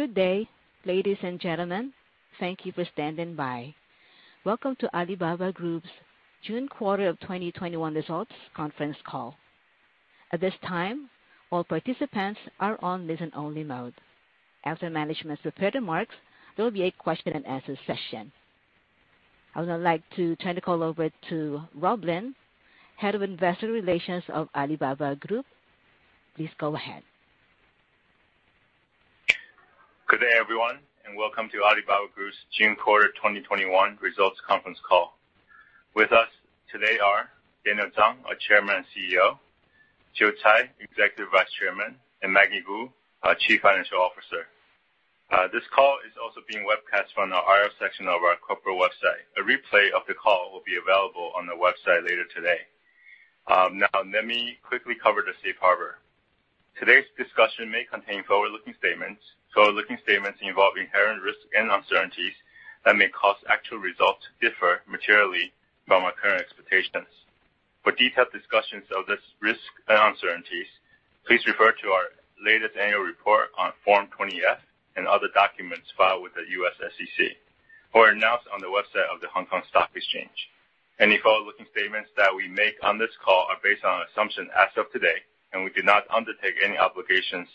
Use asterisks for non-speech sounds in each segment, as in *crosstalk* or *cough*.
Good day, ladies and gentlemen. Thank you for standing by. Welcome to Alibaba Group's June quarter of 2021 results conference call. At this time, all participants are on listen-only mode. After management's prepared remarks, there will be a question and answer session. I would now like to turn the call over to Rob Lin, Head of Investor Relations of Alibaba Group. Please go ahead. Good day, everyone, and welcome to Alibaba Group's June quarter 2021 results conference call. With us today are Daniel Zhang, our Chairman and CEO, Joe Tsai, Executive Vice Chairman, and Maggie Wu, our Chief Financial Officer. Uh, this call is also being webcast from the IR section of our corporate website. A replay of the call will be available on the website later today. Um, now, let me quickly cover the safe harbor. Today's discussion may contain forward-looking statements. Forward-looking statements involve inherent risks and uncertainties that may cause actual results to differ materially from our current expectations. For detailed discussions of this risk and uncertainties, please refer to our latest annual report on Form 20-F and other documents filed with the U.S. SEC, or announced on the website of the Hong Kong Stock Exchange. Any forward-looking statements that we make on this call are based on assumptions as of today, and we do not undertake any obligations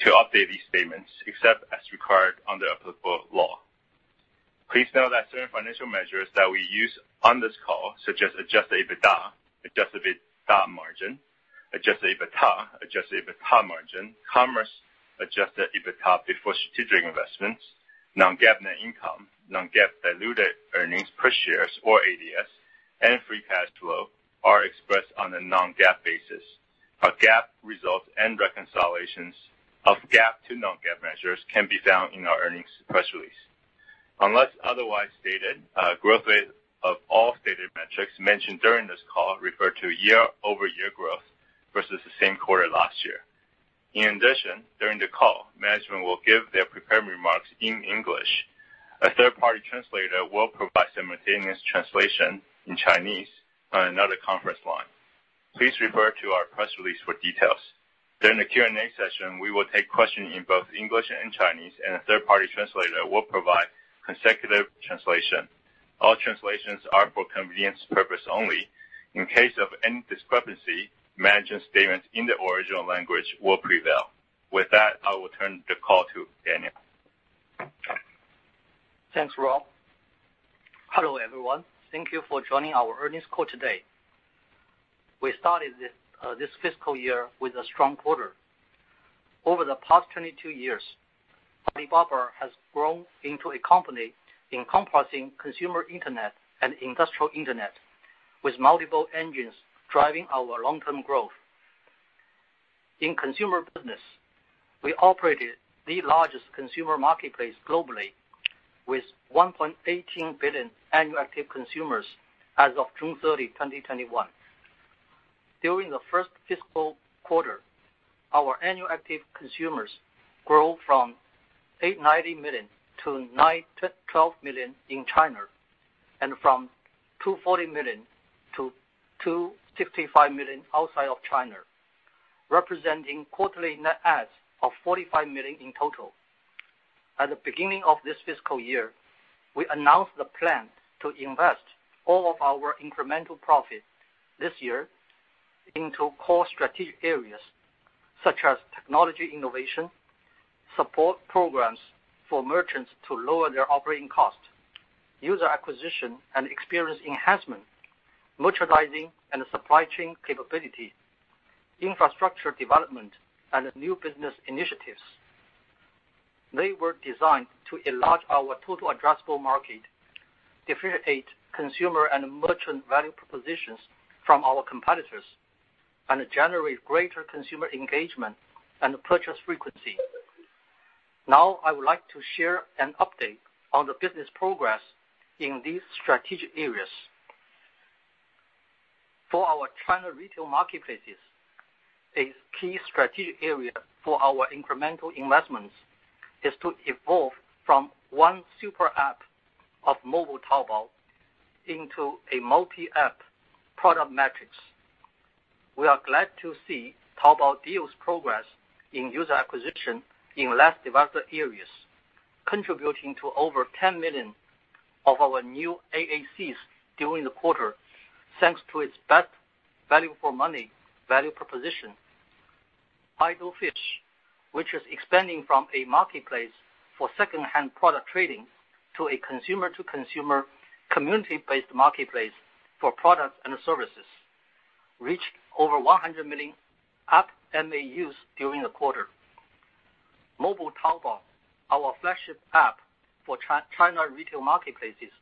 to update these statements except as required under applicable law. Please note that certain financial measures that we use on this call, such as adjusted EBITDA, adjusted EBITDA margin, adjusted EBITDA, adjusted EBITDA margin, commerce adjusted EBITDA before strategic investments, non-GAAP net income, non-GAAP diluted earnings per share or ADS, and free cash flow are expressed on a non-GAAP basis. Our GAAP results and reconciliations of GAAP to non-GAAP measures can be found in our earnings press release. Unless otherwise stated, uh, growth rate of all stated metrics mentioned during this call refer to year-over-year growth versus the same quarter last year. In addition, during the call, management will give their prepared remarks in English. A third-party translator will provide simultaneous translation in Chinese on another conference line. Please refer to our press release for details. During the Q&A session, we will take questions in both English and Chinese, and a third-party translator will provide consecutive translation. All translations are for convenience purpose only. In case of any discrepancy, management statements in the original language will prevail. With that, I will turn the call to Daniel. Thanks, Rob. Hello, everyone. Thank you for joining our earnings call today. We started this Uh, fiscal year with a strong quarter. Over the past 22 years, Alibaba has grown into a company encompassing consumer internet and industrial internet with multiple engines driving our long-term growth. In consumer business, we operated the largest consumer marketplace globally with 1.18 billion annual active consumers as of June 30, 2021. During the first fiscal quarter, our annual active consumers grew from 890 million to 912 million in China, and from 240 million to 265 million outside of China, representing quarterly net adds of 45 million in total. At the beginning of this fiscal year, we announced the plan to invest all of our incremental profit this year into core strategic areas such as technology innovation, support programs for merchants to lower their operating cost, user acquisition and experience enhancement, merchandising and supply chain capability, infrastructure development, and new business initiatives. They were designed to enlarge our total addressable market, differentiate consumer and merchant value propositions from our competitors, and generate greater consumer engagement and purchase frequency. Now, I would like to share an update on the business progress in these strategic areas. For our China retail marketplaces, a key strategic area for our incremental investments is to evolve from one super app of mobile Taobao into a multi-app product matrix. We are glad to see Taobao Deals progress in user acquisition in less developed areas, contributing to over 10 million of our new AACs during the quarter, thanks to its best value for money value proposition. Idle Fish, which is expanding from a marketplace for secondhand product trading to a consumer-to-consumer community-based marketplace for products and services, reached over 100 million app MAUs during the quarter. Mobile Taobao, our flagship app for China retail marketplaces,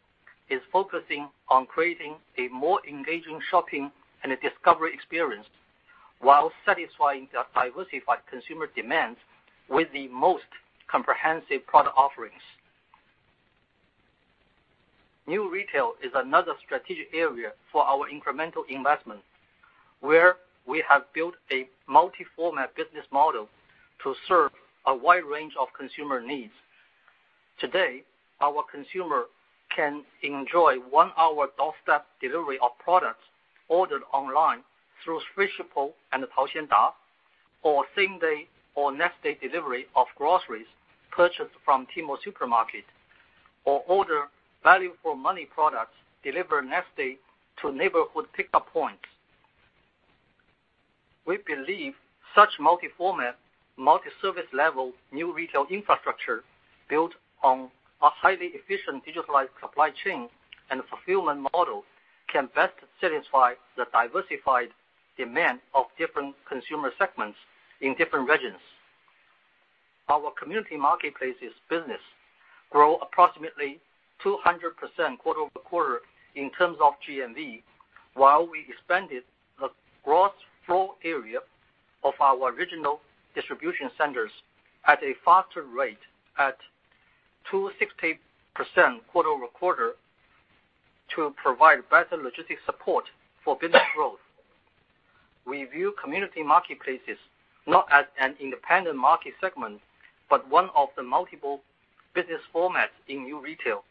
is focusing on creating a more engaging shopping and discovery experience while satisfying the diversified consumer demands with the most comprehensive product offerings. New retail is another strategic area for our incremental investment, where we have built a multi-format business model to serve a wide range of consumer needs. Today, our consumer can enjoy one-hour doorstep delivery of products ordered online through Freshippo and Taoxianda, or same-day or next-day delivery of groceries purchased from Tmall Supermarket, or order value for money products delivered next day to neighborhood pickup points. We believe such multi-format, multi-service level new retail infrastructure built on a highly efficient digitalized supply chain and fulfillment model can best satisfy the diversified demand of different consumer segments in different regions. Our community marketplaces business grow approximately 200% quarter-over-quarter in terms of GMV, while we expanded the gross floor area of our regional distribution centers at a faster rate at 260% quarter-over-quarter to provide better logistics support for business growth. We view community marketplaces not as an independent market segment, but one of the multiple business formats in new retail,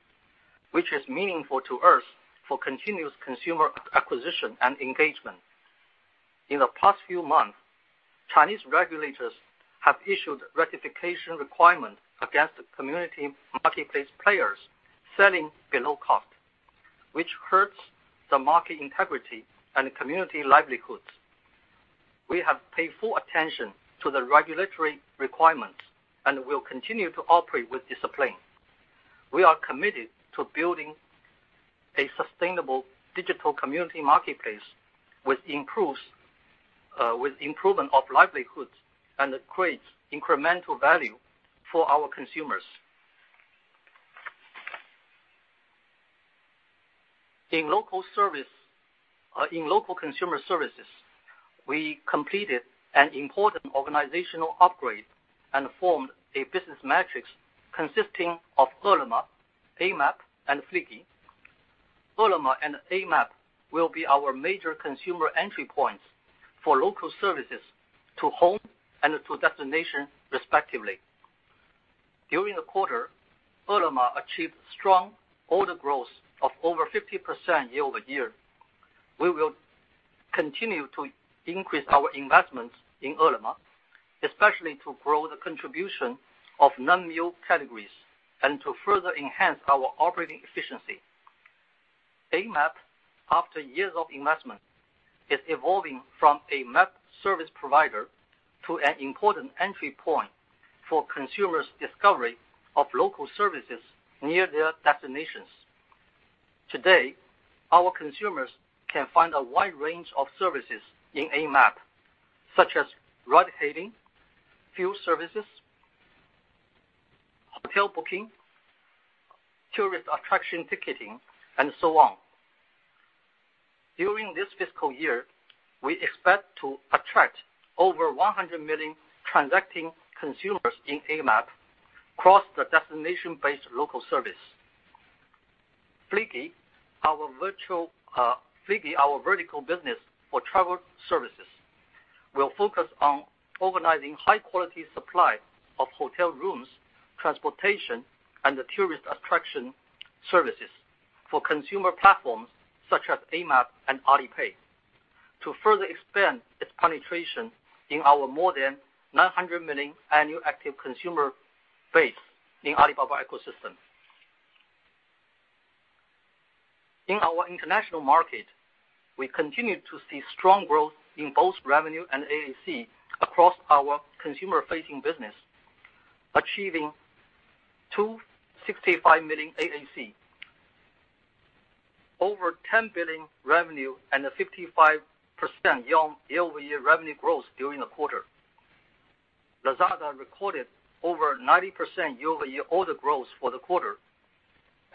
which is meaningful to us for continuous consumer acquisition and engagement. In the past few months, Chinese regulators have issued ratification requirements against community marketplace players selling below cost, which hurts the market integrity and community livelihoods. We have paid full attention to the regulatory requirements and will continue to operate with discipline. We are committed to building a sustainable digital community marketplace with improvement of livelihoods and creates incremental value for our consumers. In local service uh in local consumer services, we completed an important organizational upgrade and formed a business matrix consisting of Ele.me, Amap, and Fliggy. Ele.me and Amap will be our major consumer entry points for local services to home and to destination, respectively. During the quarter, Ele.me achieved strong order growth of over 50% year-over-year. We will continue to increase our investments in Ele.me, especially to grow the contribution of non-meal categories and to further enhance our operating efficiency. Amap, after years of investment, is evolving from a map service provider to an important entry point for consumers' discovery of local services near their destinations. Today, our consumers can find a wide range of services in Amap, such as ride-hailing, fuel services, hotel booking, tourist attraction ticketing, and so on. During this fiscal year, we expect to attract over 100 million transacting consumers in Amap across the destination-based local service. Uh, Fliggy, our vertical business for travel services, will focus on organizing high-quality supply of hotel rooms, transportation, and tourist attraction services for consumer platforms such as Amap and Alipay to further expand its penetration in our more than 900 million annual active consumer base in Alibaba ecosystem. In our international market, we continue to see strong growth in both revenue and AAC across our consumer-facing business, achieving 265 million AAC, over 10 billion revenue, and a 55% year-over-year revenue growth during the quarter. Lazada recorded over 90% year-over-year order growth for the quarter,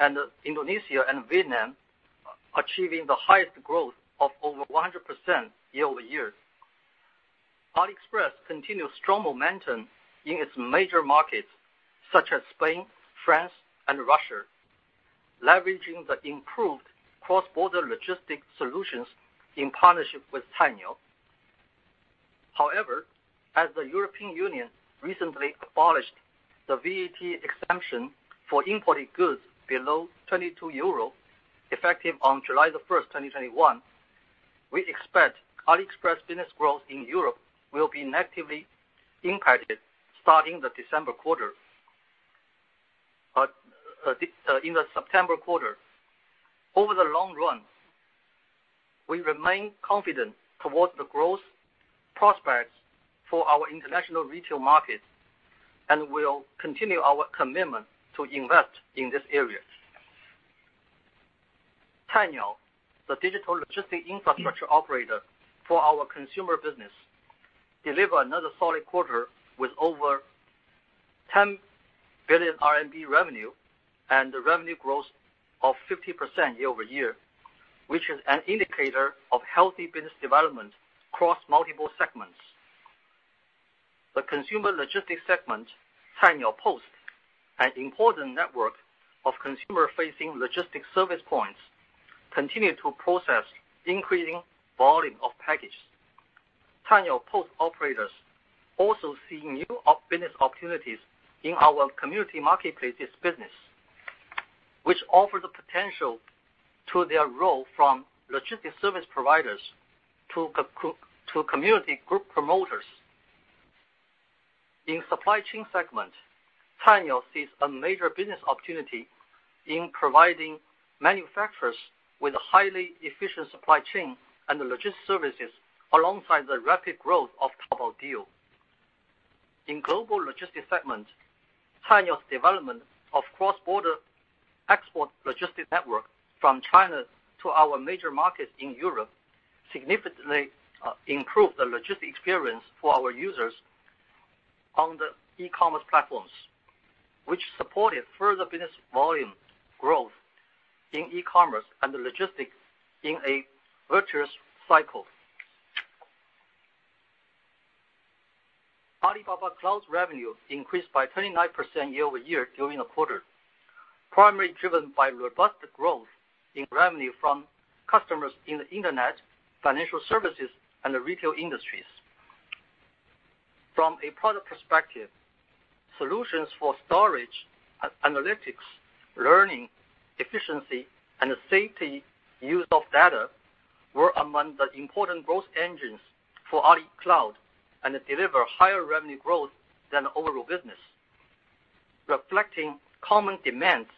and Indonesia and Vietnam achieving the highest growth of over 100% year-over-year. AliExpress continued strong momentum in its major markets such as Spain, France, and Russia, leveraging the improved cross-border logistics solutions in partnership with Cainiao. However, as the European Union recently abolished the VAT exemption for imported goods below 22 euro, effective on July 1st, 2021, we expect AliExpress business growth in Europe will be negatively impacted starting the December quarter. Uh, uh, uh, in the September quarter. Over the long run, we remain confident towards the growth prospects for our international retail market, and will continue our commitment to invest in this area. Cainiao, the digital logistics infrastructure operator for our consumer business, delivered another solid quarter with over 10 billion RMB revenue and revenue growth of 50% year-over-year, which is an indicator of healthy business development across multiple segments. The consumer logistics segment, Cainiao Post, an important network of consumer-facing logistics service points, continue to process increasing volume of packages. Cainiao Post operators also see new business opportunities in our community marketplaces business, which offer the potential to their role from logistics service providers to community group promoters. In supply chain segment, Cainiao sees a major business opportunity in providing manufacturers with highly efficient supply chain and logistics services alongside the rapid growth of Taobao Deals. In global logistics segment, Cainiao's development of cross-border export logistics network from China to our major markets in Europe significantly uh, improved the logistics experience for our users on the e-commerce platforms, which supported further business volume growth in e-commerce and logistics in a virtuous cycle. Alibaba Cloud's revenue increased by 29% year-over-year during the quarter, primarily driven by robust growth in revenue from customers in the internet, financial services, and the retail industries. From a product perspective, solutions for storage, analytics, learning, efficiency, and safety use of data were among the important growth engines for Ali Cloud and deliver higher revenue growth than the overall business, reflecting common demands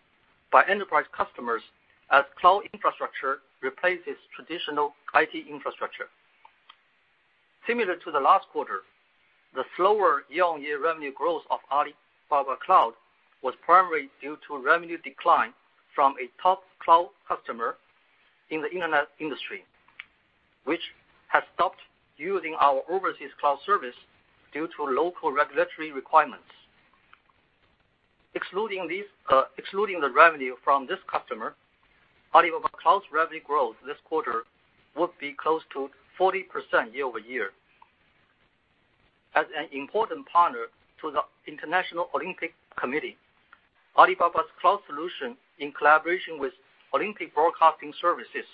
by enterprise customers as cloud infrastructure replaces traditional IT infrastructure. Similar to the last quarter, the slower year-on-year revenue growth of Alibaba Cloud was primarily due to revenue decline from a top cloud customer in the internet industry, which has stopped using our overseas cloud service due to local regulatory requirements. Uh, excluding the revenue from this customer, Alibaba Cloud's revenue growth this quarter would be close to 40% year-over-year. As an important partner to the International Olympic Committee, Alibaba's cloud solution, in collaboration with Olympic Broadcasting Services,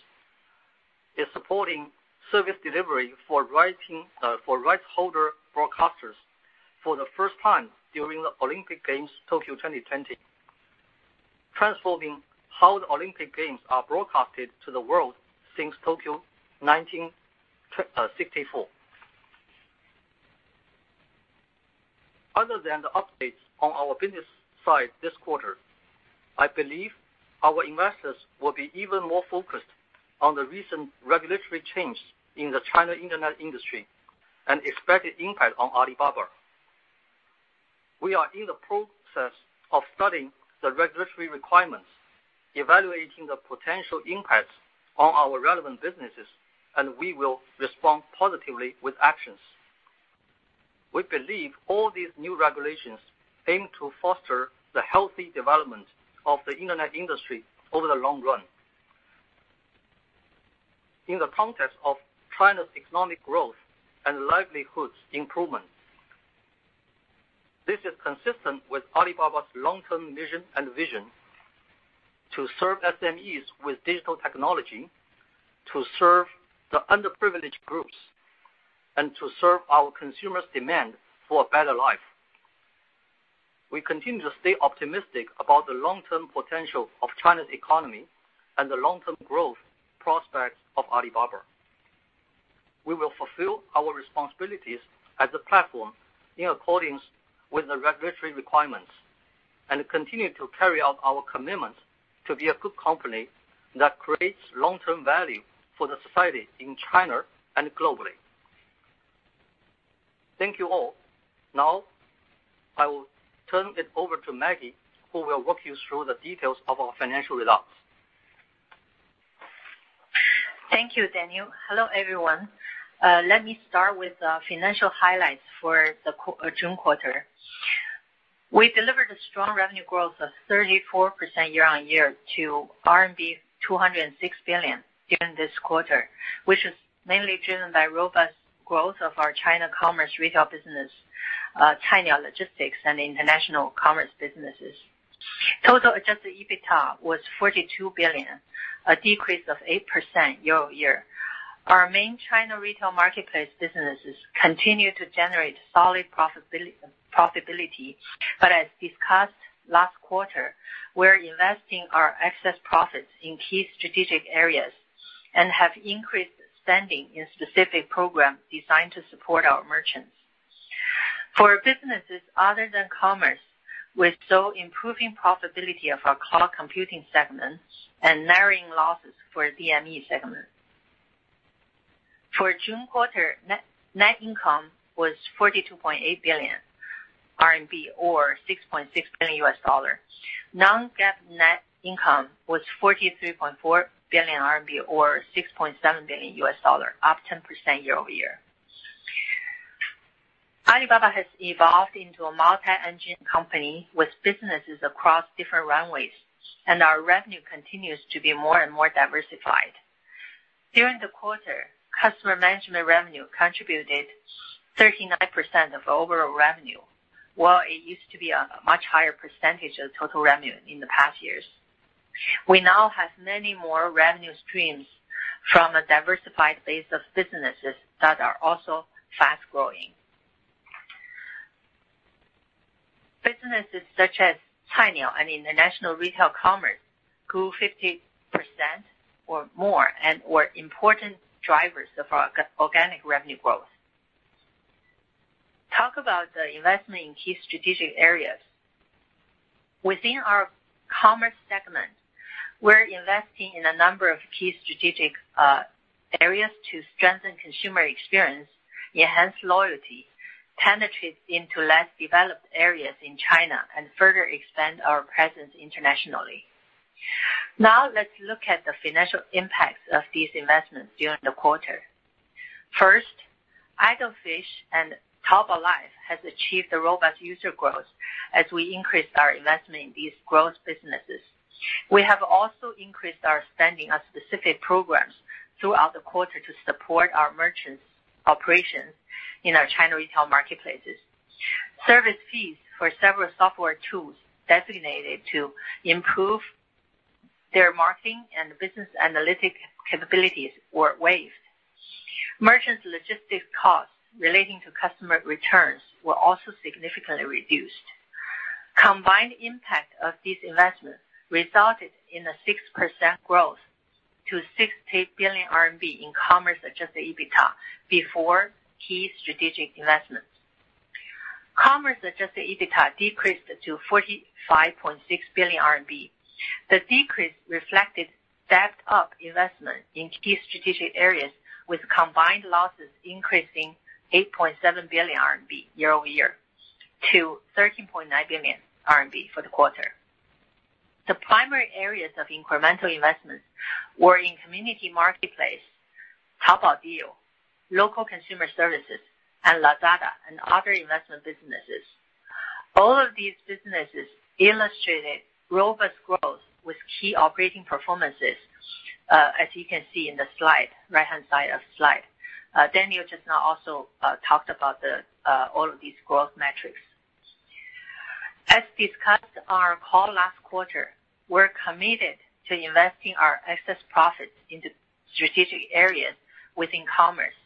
is supporting service delivery for uh, rights holder broadcasters for the first time during the Olympic Games Tokyo 2020, transforming how the Olympic Games are broadcasted to the world since Tokyo 1964. Other than the updates on our business side this quarter, I believe our investors will be even more focused on the recent regulatory change in the China internet industry and expected impact on Alibaba. We are in the process of studying the regulatory requirements, evaluating the potential impacts on our relevant businesses, and we will respond positively with actions. We believe all these new regulations aim to foster the healthy development of the internet industry over the long run. In the context of China's economic growth and livelihoods improvement, this is consistent with Alibaba's long-term mission and vision to serve SMEs with digital technology, to serve the underprivileged groups, and to serve our consumers' demand for a better life. We continue to stay optimistic about the long-term potential of China's economy and the long-term growth prospects of Alibaba. We will fulfill our responsibilities as a platform in accordance with the regulatory requirements and continue to carry out our commitment to be a good company that creates long-term value for the society in China and globally. Thank you all. Now, I will turn it over to Maggie, who will walk you through the details of our financial results. Thank you, Daniel. Hello, everyone. Uh, let me start with the financial highlights for the uh, June quarter. We delivered a strong revenue growth of 34% year-on-year to RMB 206 billion during this quarter, which is mainly driven by robust growth of our China commerce retail business, Cainiao Logistics, and international commerce businesses. Total adjusted EBITDA was 42 billion, a decrease of 8% year-over-year. Our main China retail marketplace businesses continue to generate solid profitability. But as discussed last quarter, we're investing our excess profits in key strategic areas and have increased spending in specific programs designed to support our merchants. For businesses other than commerce, we saw improving profitability of our cloud computing segment and narrowing losses for DME segment. For June quarter, net income was 42.8 billion RMB, or $6.6 billion. Non-GAAP net income was 43.4 billion RMB, or $6.7 billion, up 10% year-over-year. Alibaba has evolved into a multi-engine company with businesses across different runways, and our revenue continues to be more and more diversified. During the quarter, customer management revenue contributed 39% of overall revenue, while it used to be a much higher percentage of total revenue in the past years. We now have many more revenue streams from a diversified base of businesses that are also fast-growing. Businesses such as Cainiao and international retail commerce grew 50% or more and were important drivers of our organic revenue growth. Talk about the investment in key strategic areas. Within our commerce segment, we're investing in a number of key strategic uh, areas to strengthen consumer experience, enhance loyalty, penetrate into less developed areas in China, and further expand our presence internationally. Now let's look at the financial impacts of these investments during the quarter. First, Idle Fish and Taobao Life has achieved a robust user growth as we increased our investment in these growth businesses. We have also increased our spending on specific programs throughout the quarter to support our merchants' operations in our China retail marketplaces. Service fees for several software tools designated to improve their marketing and business analytic capabilities were waived. Merchants' logistics costs relating to customer returns were also significantly reduced. Combined impact of these investments resulted in a 6% growth to 60 billion RMB in commerce adjusted EBITDA before key strategic investments. Commerce adjusted EBITDA decreased to 45.6 billion RMB. The decrease reflected stepped-up investment in key strategic areas, with combined losses increasing 8.7 billion RMB year-over-year to 13.9 billion RMB for the quarter. The primary areas of incremental investments were in community marketplace, Taobao Deals, local consumer services, and Lazada and other investment businesses. All of these businesses illustrated robust growth with key operating performances, uh, as you can see in the slide, right-hand side of the slide. Uh, Daniel just now also uh, talked about all of these growth metrics. As discussed on our call last quarter, we're committed to investing our excess profits into strategic areas within commerce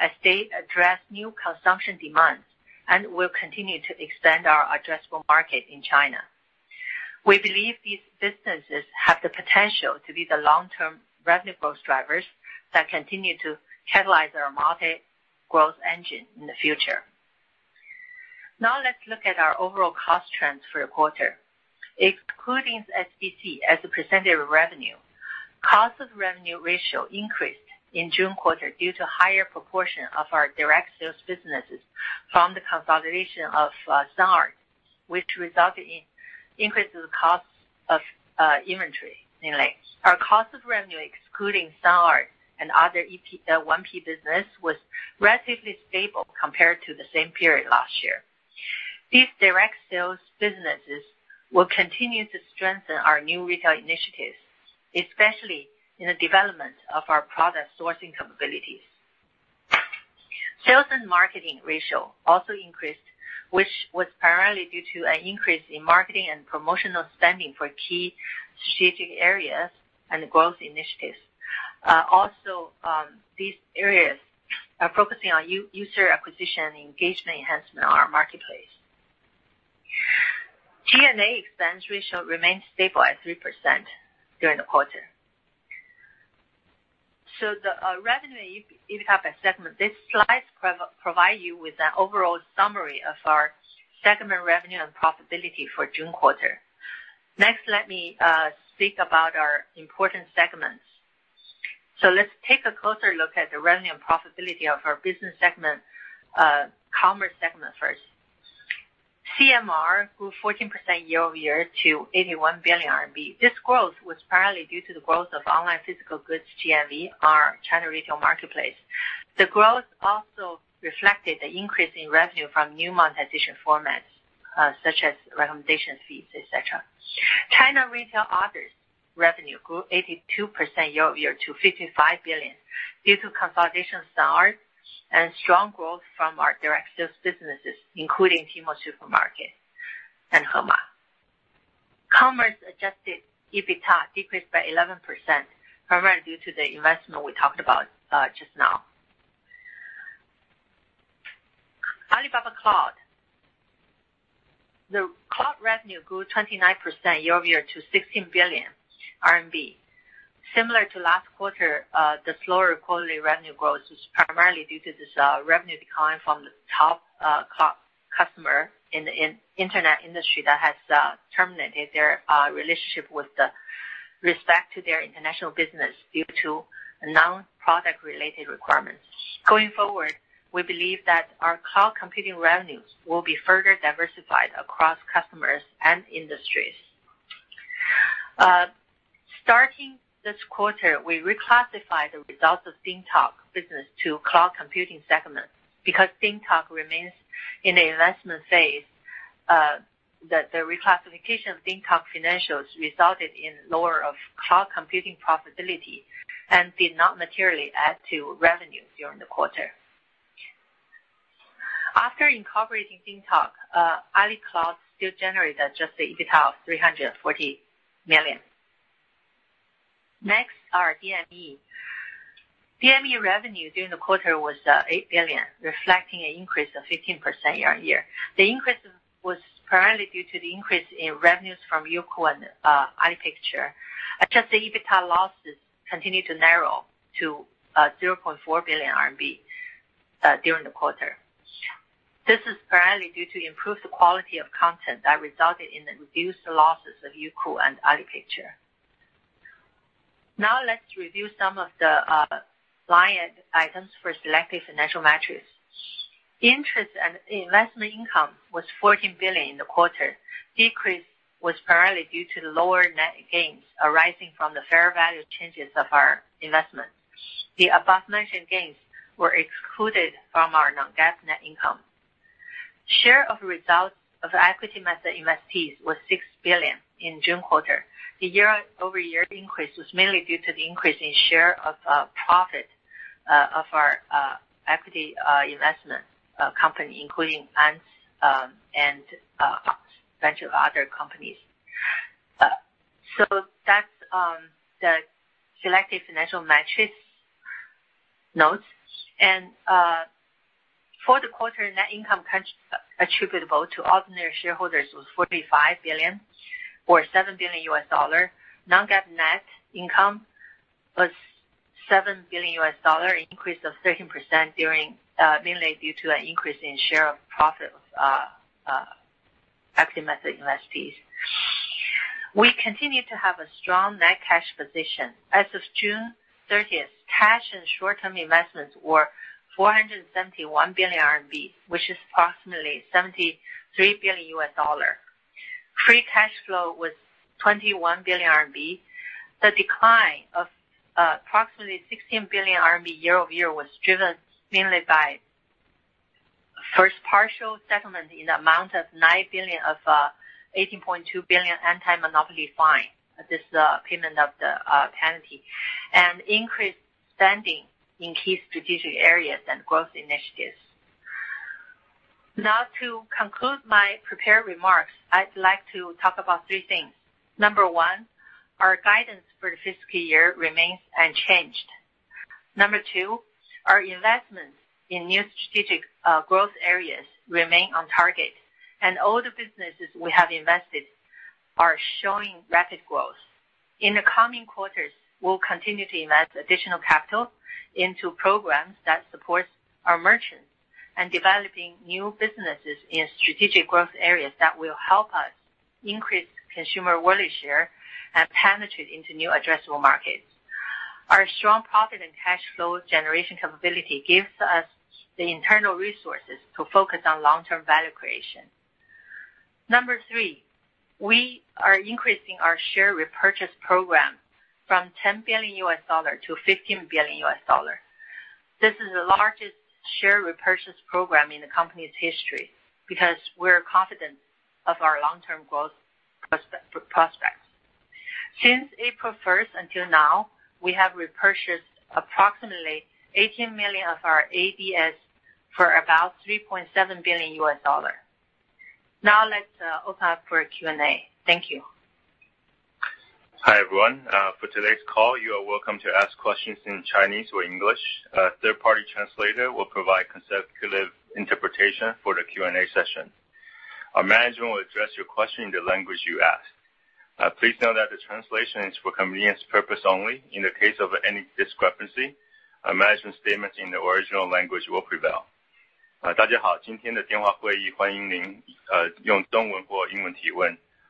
as they address new consumption demands and will continue to expand our addressable market in China. We believe these businesses have the potential to be the long-term revenue growth drivers that continue to catalyze our multi-growth engine in the future. Now let's look at our overall cost trends for the quarter. Excluding SBC as a percentage of revenue, cost of revenue ratio increased in June quarter due to higher proportion of our direct sales businesses from the consolidation of uh, Sun Art, which resulted in increase of the cost of uh, inventory. Our cost of revenue, excluding Sun Art and other 1P uh, business, was relatively stable compared to the same period last year. These direct sales businesses will continue to strengthen our new retail initiatives, especially in the development of our product sourcing capabilities. Sales and marketing ratio also increased, which was primarily due to an increase in marketing and promotional spending for key strategic areas and growth initiatives. Uh, also, um, these areas are focusing on user acquisition and engagement enhancement on our marketplace. G&A expense ratio remained stable at 3% during the quarter. So the uh, revenue EBITDA by segment. These slides provide you with an overall summary of our segment revenue and profitability for June quarter. Next, let me uh, speak about our important segments. So let's take a closer look at the revenue and profitability of our business segment, uh, commerce segment first. CMR grew 14% year-over-year to 81 billion RMB. This growth was primarily due to the growth of online physical goods GMV, our China retail marketplace. The growth also reflected the increase in revenue from new monetization formats, uh, such as recommendation fees, et cetera. China retail others revenue grew 82% year-over-year to 55 billion due to consolidation of and strong growth from our direct sales businesses, including Tmall Supermarket and Hema. Commerce adjusted EBITDA decreased by 11%, primarily due to the investment we talked about uh, just now. Alibaba Cloud. The cloud revenue grew 29% year-over-year to 16 billion RMB. Similar to last quarter, uh, the slower quarterly revenue growth was primarily due to this uh, revenue decline from the top uh, customer in the internet industry that has terminated their relationship with respect to their international business due to non-product related requirements. Going forward, we believe that our cloud computing revenues will be further diversified across customers and industries. Starting this quarter, we reclassified the results of DingTalk business to cloud computing segment. Because DingTalk remains in the investment phase, uh, the reclassification of DingTalk financials resulted in lower of cloud computing profitability and did not materially add to revenue during the quarter. After incorporating DingTalk, uh, Ali Cloud still generated adjusted EBITDA of 340 million. Next, our DME. DME revenue during the quarter was uh, 8 billion, reflecting an increase of 15% year-on-year. The increase was primarily due to the increase in revenues from Youku and uh, Alipay. Adjusted EBITDA losses continued to narrow to uh, 0.4 billion RMB during the quarter. This is primarily due to improved quality of content that resulted in the reduced losses of Youku and Alipicture. Now let's review some of the uh, line items for selected financial metrics. Interest and investment income was 14 billion in the quarter. Decrease was primarily due to the lower net gains arising from the fair value changes of our investments. The above-mentioned gains were excluded from our non-GAAP net income. Share of results of equity method investees was 6 billion in June quarter. The year-over-year increase was mainly due to the increase in share of uh, profit uh, of our uh, equity investment company, including Ant um, and a bunch of other companies. So that's um, the selected financial metrics notes. And uh for the quarter, net income attributable to ordinary shareholders was 45 billion or $7 billion. Non-GAAP net income was $7 billion, an increase of 13% during uh, mainly due to an increase in share of profit of uh, uh, equity method investees. We continue to have a strong net cash position. As of June 30th, cash and short-term investments were 471 billion RMB, which is approximately $73 billion. Free cash flow was 21 billion RMB. The decline of uh, approximately 16 billion RMB year-over-year was driven mainly by first partial settlement in the amount of 9 billion of uh, 18.2 billion anti-monopoly fine. This is the payment of the uh, penalty, and increased spending in key strategic areas and growth initiatives. Now, to conclude my prepared remarks, I'd like to talk about three things. Number one, our guidance for the fiscal year remains unchanged. Number two, our investments in new strategic uh, growth areas remain on target, and all the businesses we have invested are showing rapid growth. In the coming quarters, we'll continue to invest additional capital into programs that support our merchants and developing new businesses in strategic growth areas that will help us increase consumer wallet share and penetrate into new addressable markets. Our strong profit and cash flow generation capability gives us the internal resources to focus on long-term value creation. Number three, we are increasing our share repurchase program from $10 billion to $15 billion. This is the largest share repurchase program in the company's history because we're confident of our long-term growth prospects. Since April 1st until now, we have repurchased approximately 18 million of our ADS for about $3.7 billion. Now let's uh, open up for Q&A. Thank you. Hi, everyone. Uh, for today's call, you are welcome to ask questions in Chinese or English. A third-party translator will provide consecutive interpretation for the Q&A session. Our management will address your question in the language you ask. Uh, please note that the translation is for convenience purpose only. In the case of any discrepancy, our management statements in the original language will prevail.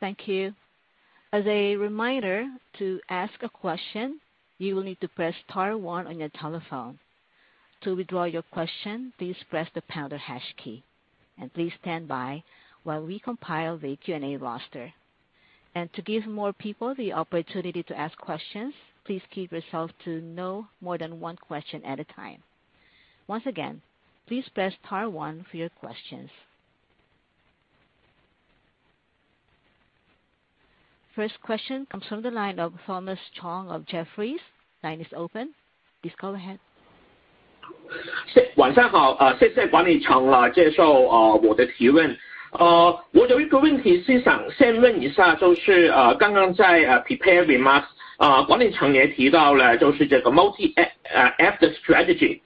Thank you. As a reminder, to ask a question, you will need to press star one on your telephone. To withdraw your question, please press the pound or hash key. And please stand by while we compile the Q&A roster. And to give more people the opportunity to ask questions, please keep yourself to no more than one question at a time. Once again, please press star one for your questions. First question comes from the line of Thomas Chong of Jefferies. Line is open. Please go ahead. 晚上好，呃谢谢管理层啊接受呃我的提问。呃我有一个问题是想先问一下，就是呃刚刚在呃 prepare remarks，呃管理层也提到了就是这个 multi-app 的 strategy，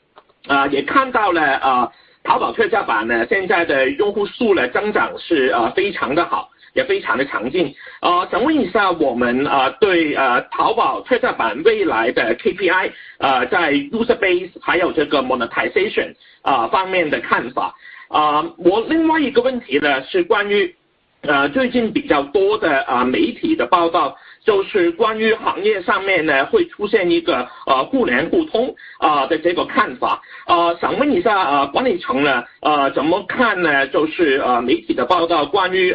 啊也看到了呃淘宝特价版呢现在的用户数呢增长是呃非常的好，也非常的强劲。呃想问一下我们啊对呃淘宝特价版未来的 KPI，呃在 user base 还有这个 monetization 啊方面的看法。啊我另外一个问题呢是关于呃最近比较多的啊媒体的报道，就是关于行业上面呢会出现一个呃互联互通啊的这个看法。呃想问一下管理层呢呃怎么看呢？就是呃媒体的报道关于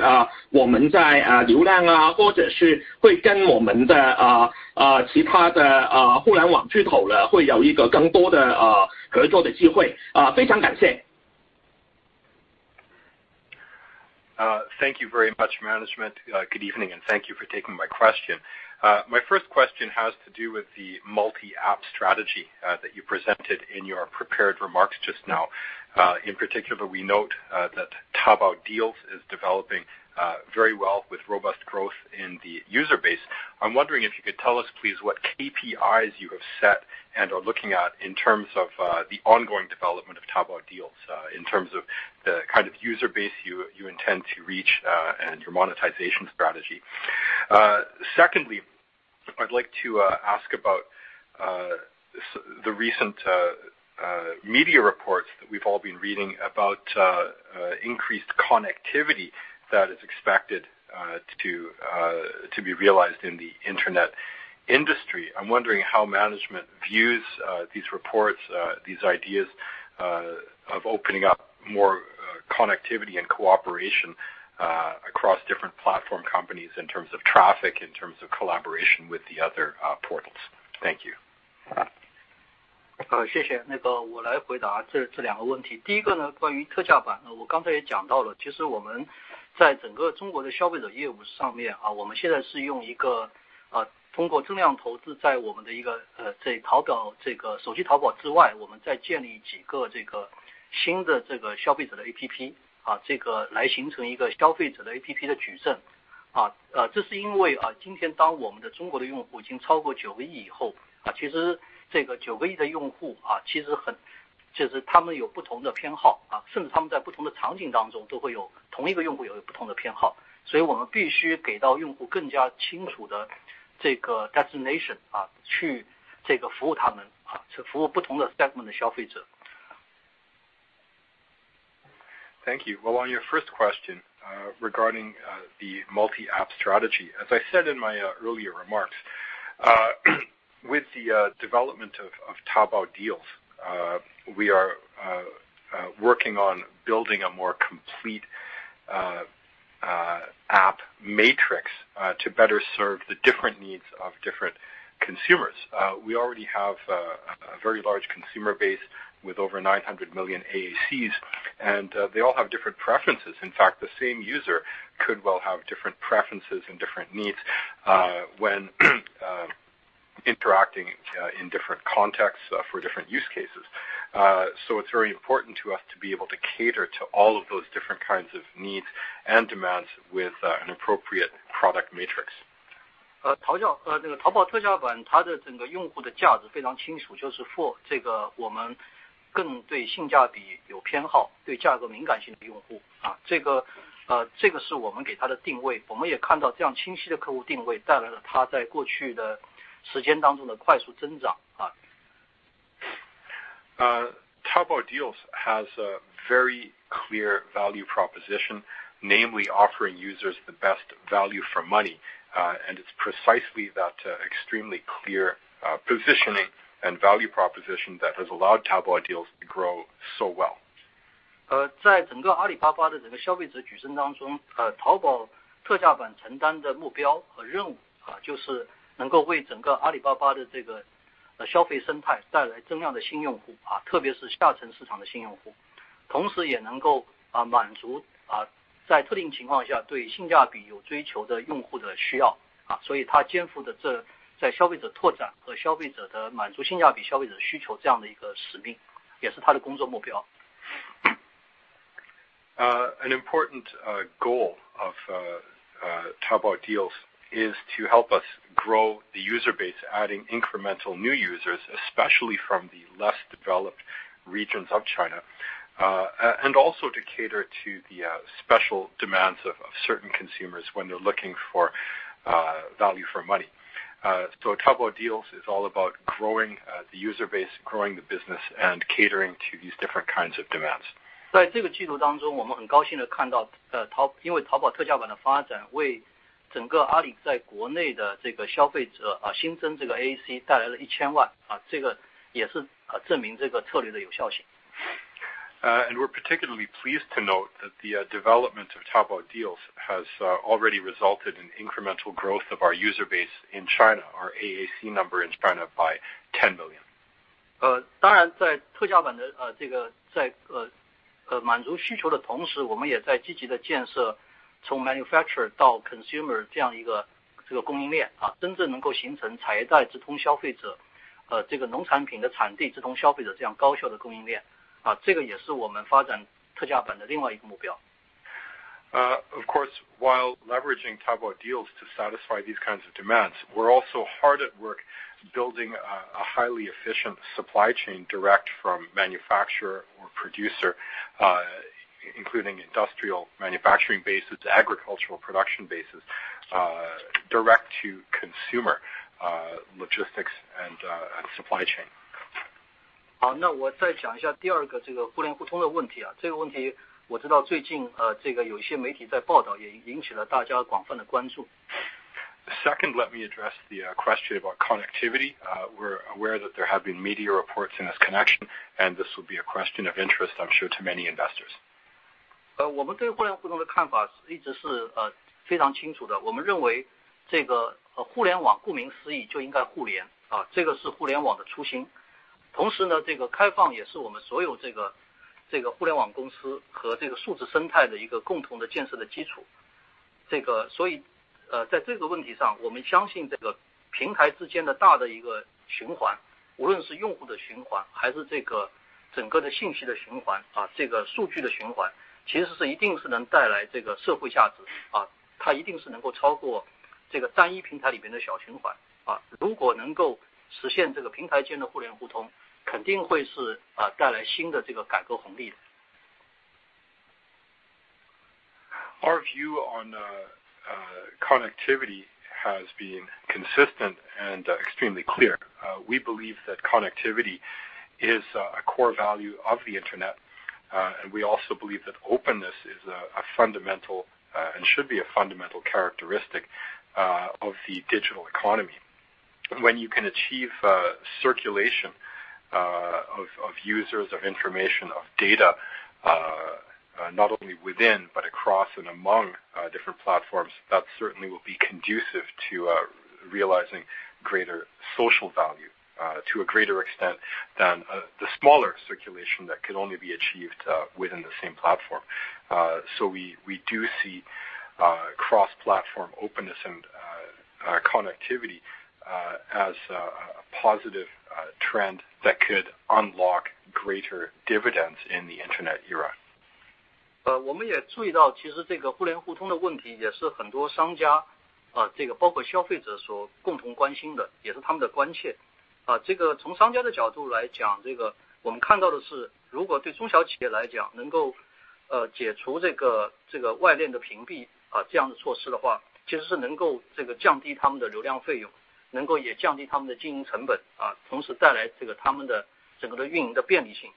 我们在流量啊，或者是会跟我们的其他的互联网巨头呢会有一个更多的呃合作的机会。啊非常感谢。Thank you very much, management. Uh, good evening, and thank you for taking my question. Uh, my first question has to do with the multi-app strategy uh, that you presented in your prepared remarks just now. In particular, we note that Taobao Deals is developing very well with robust growth in the user base. I'm wondering if you could tell us, please, what KPIs you have set and are looking at in terms of uh the ongoing development of Taobao Deals, uh in terms of the kind of user base you intend to reach, and your monetization strategy. Uh secondly, I'd like to ask about uh, the recent uh uh media reports that we've all been reading about uh uh increased connectivity that is expected to be realized in the internet industry. I'm wondering how management views these reports, these ideas of opening up more connectivity and cooperation across different platform companies in terms of traffic, in terms of collaboration with the other portals. Thank you. 谢谢。我来回答这两个问题。第一个呢，关于特价 版， 我刚才也讲到 了， 其实我们 在整个中国的消费者业务上面啊，我们现在是用一个啊通过增量投资在我们的一个在淘宝这个手机淘宝之外，我们再建立几个这个新的这个消费者的 APP，啊这个来形成一个消费者的 APP 的矩阵啊，呃。这是因为啊今天当我们的中国的用户已经超过九个亿以后啊，其实这个九个亿的用户啊，其实很就是他们有不同的偏 好， 甚至他们在不同的场景当中都会有同一个用户有不同的偏 好， 所以我们必须给到用户更加清楚的这个 destination， 去这个服务他 们， 去服务不同的 segment 的消费者。Thank you. Well, on your first question, regarding the multi-app strategy, as I said in my earlier remarks, *clears throat* with the development of Taobao Deals, uh, we are uh, uh, working on building a more complete app matrix to better serve the different needs of different consumers. We already have a very large consumer base with over 900 million AACs, and they all have different preferences. In fact, the same user could well have different preferences and different needs when *clears throat* interacting uh, in different contexts uh, for different use cases. Uh so it's very important to us to be able to cater to all of those different kinds of needs and demands with uh, an appropriate product matrix. 淘教这个淘宝特价 版， 它的整个用户的价值非常清 楚， 就是 for 这个我们更对性价比有偏 好， 对价格敏感性的用户。这个这个是我们给它的定位。我们也看到这样清晰的客户定位带来了它在过去的时间当中的快速增长。Taobao Deals has a very clear value proposition, namely offering users the best value for money. It's precisely that extremely clear positioning and value proposition that has allowed Taobao Deals to grow so well. 在整个 Alibaba 的整个消费者矩阵当 中， Taobao 特价版承担的目标和任 务， 就是 能够为整个阿里巴巴的这个呃消费生态带来增量的新用户啊，特别是下沉市场的新用户，同时也能够啊满足啊在特定情况下对性价比有追求的用户的需要啊。所以它肩负的这在消费者拓展和消费者的满足性价比消费者需求这样的一个使命。也是它的工作目标。An important goal of Taobao Deals is to help us grow the user base, adding incremental new users, especially from the less developed regions of China, and also to cater to the special demands of certain consumers when they're looking for value for money. Taobao Deals is all about growing the user base, growing the business, and catering to these different kinds of demands. 在这个季度当 中， 我们很高兴地看 到， 因为淘宝特价版的发 展， 为 整个阿里在国内的这个消费者新增这个 AAC 带来了 1,000 万， 这个也是证明这个策略的有效性。We're particularly pleased to note that the development of Taobao Deals has already resulted in incremental growth of our user base in China, our AAC number in China by 10 million. 当 然， 在特价版的这个在满足需求的同 时， 我们也在积极地建设 从 manufacturer 到 consumer 这样一个这个供应 链， 真正能够形成产业带直通消费 者， 这个农产品的产地直通消费者这样高效的供应链，这个也是我们发展特价版的另外一个目标。Of course, while leveraging Taobao Deals to satisfy these kinds of demands, we're also hard at work building a highly efficient supply chain direct from manufacturer or producer, including industrial manufacturing bases, agricultural production bases, direct to consumer logistics and supply chain. 好， 那我再讲一下第二个这个互联互通的问题。这个问题我知道最 近， 这个有一些媒体在报 道， 也引起了大家广泛的关注。Second, let me address the question about connectivity. We're aware that there have been media reports in this connection, and this will be a question of interest, I'm sure, to many investors. 呃我们对互联互通的看法一直是呃非常清楚的。我们认为这个呃互联网顾名思义就应该互联啊，这个是互联网的初心。同时呢，这个开放也是我们所有这个这个互联网公司和这个数字生态的一个共同的建设的基础。这个所以呃，在这个问题上，我们相信这个平台之间的大的一个循环，无论是用户的循环，还是这个整个的信息的循环啊，这个数据的循环，其实是一定是能带来这个社会价值啊，它一定是能够超过这个单一平台里边的小循环啊。如果能够实现这个平台间的互联互通，肯定会是啊带来新的这个改革红利的。Our view on connectivity has been consistent and extremely clear. We believe that connectivity is a core value of the Internet, Uh, we also believe that openness is a fundamental uh, and should be a fundamental characteristic uh, of the digital economy. When you can achieve circulation of users, of information, of data, not only within but across and among different platforms, that certainly will be conducive to realizing greater social value Uh, to a greater extent than uh, the smaller circulation that could only be achieved uh, within the same platform. So we we do see cross-platform openness and connectivity as a positive trend that could unlock greater dividends in the Internet era. 啊，这个，从商家的角度来讲，这个我们看到的是，如果对中小企业来讲，能够呃解除这个这个外链的屏蔽啊，这样的措施的话，其实是能够这个降低他们的流量费用，能够也降低他们的经营成本啊，同时带来这个他们的整个的运营的便利性。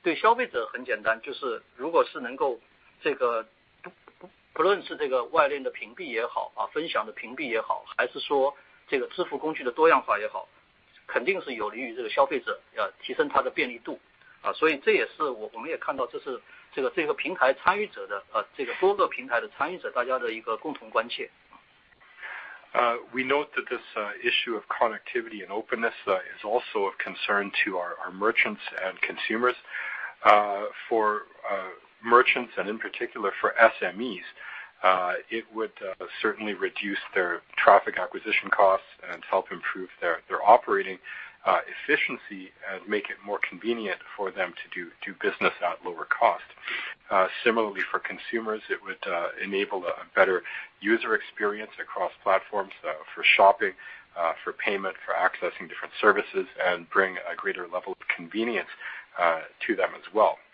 对消费者很简单，就是如果是能够这个不不不论是这个外链的屏蔽也好啊，分享的屏蔽也好，还是说这个支付工具的多样化也好，肯定是有利于这个消费者要提升它的便利度啊。所以这也是我我们也看到，这是这个这个平台参与者的啊这个多个平台的参与者大家的一个共同关切。We note that this issue of connectivity and openness is also of concern to our merchants and consumers. For merchants and in particular for SMEs, Uh, it would uh, certainly reduce their traffic acquisition costs and help improve their operating uh, efficiency and make it more convenient for them to do business at lower cost. Similarly, for consumers, it would enable a better user experience across platforms for shopping, for payment, for accessing different services, and bring a greater level of convenience to them as well.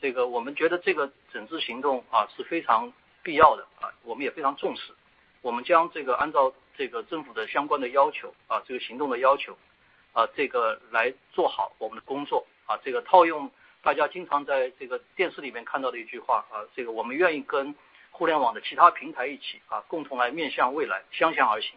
这个我们觉得这个整治行动啊是非常必要的啊，我们也非常重视。我们将这个按照这个政府的相关的要求啊，这个行动的要求啊，这个，来做好我们的工作啊。这个。套用大家经常在这个电视里面看到的一句话啊，这个，我们愿意跟互联网的其他平台一起啊，共同来面向未来，相向而行。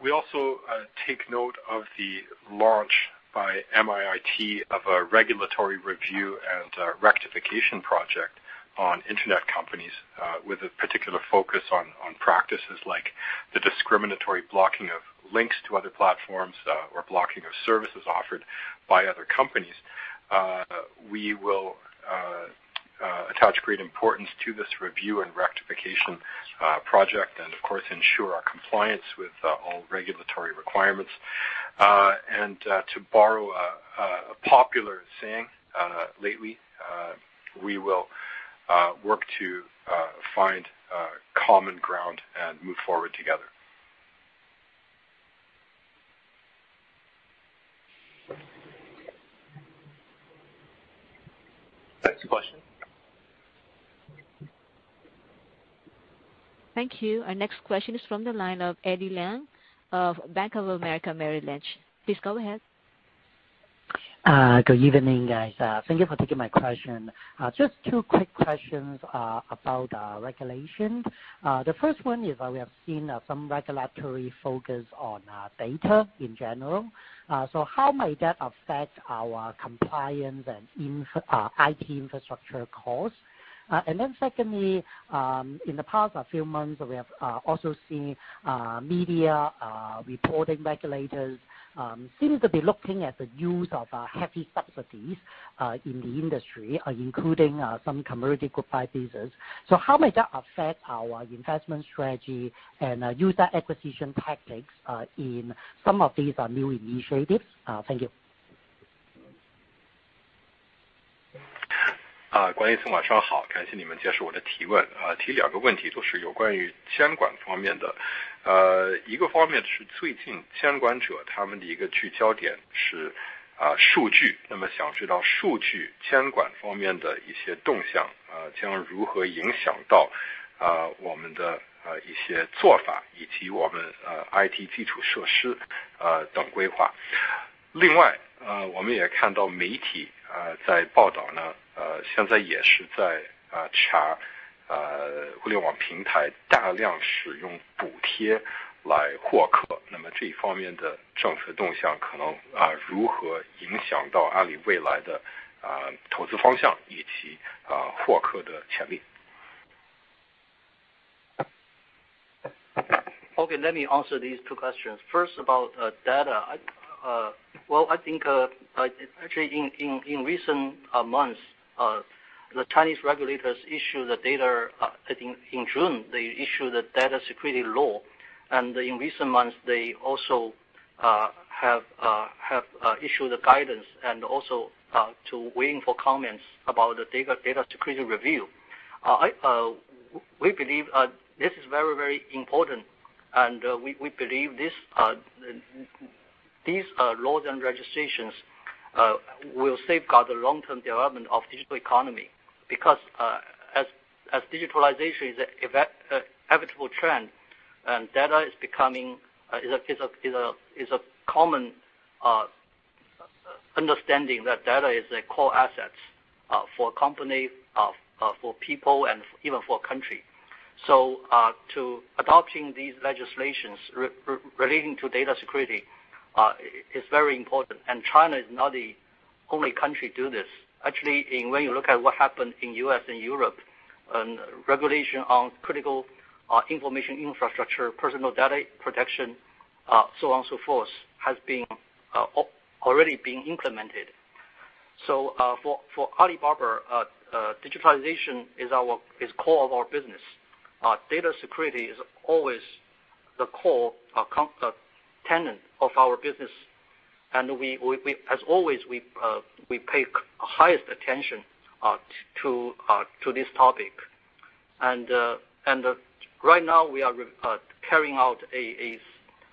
We also take note of the launch by MIIT of a regulatory review and uh, rectification project on internet companies, uh, with a particular focus on practices like the discriminatory blocking of links to other platforms, uh, or blocking of services offered by other companies. We will Uh, attach great importance to this review and rectification uh, project and of course ensure our compliance with uh, all regulatory requirements. And to borrow a popular saying lately, we will work to find common ground and move forward together. Next question. Thank you. Our next question is from the line of Eddie Leung of Bank of America Merrill Lynch. Please go ahead. Good evening, guys. Uh, thank you for taking my question. Uh, just two quick questions uh, about regulation. The first one is, we have seen some regulatory focus on data in general. Uh so how might that affect our compliance and IT infrastructure costs? Uh, secondly, um, in the past few months, we have uh, also seen uh, media reporting regulators um, seem to be looking at the use of heavy subsidies in the industry, including some community group businesses. So, how might that affect our investment strategy and user acquisition tactics in some of these new initiatives? Thank you. 啊，管理层晚上好，感谢你们接受我的提问。啊，提两个问题，都是有关于监管方面的。呃，一个方面是最近监管者他们的一个聚焦点是啊数据，那么想知道数据监管方面的一些动向，呃，将如何影响到啊我们的呃一些做法以及我们呃 IT 基础设施呃等规划。另外，呃，我们也看到媒体。呃在报道呢，呃，现在也是在啊查呃互联网平台大量使用补贴来获客，那么这一方面的政策动向可能啊如何影响到阿里未来的啊投资方向以及啊获客的潜力。Okay, let me answer these two questions. First, about data. Uh, well, I think uh, uh, actually in recent months, the Chinese regulators issued the data. I think in June, they issued the data security law. And in recent months, they also have issued a guidance and also to waiting for comments about the data security review. We believe this is very very important, and we believe these uh, laws and regulations uh, will safeguard the long-term development of digital economy. Because uh, as digitalization is an inevitable trend, and data is becoming uh is a uh uh common understanding that data is a core asset for a company, for people, and even for a country. So to adopting these legislations relating to data security uh, is very important. China is not the only country do this. Actually, when you look at what happened in U.S. and Europe, um, regulation on critical uh, information infrastructure, personal data protection, uh, so on and so forth, has already been implemented. For Alibaba, digitalization is core of our business. Data security is always the core tenet of our business. As always, we uh, pay highest attention uh, uh, to this topic. Right now, we are carrying out a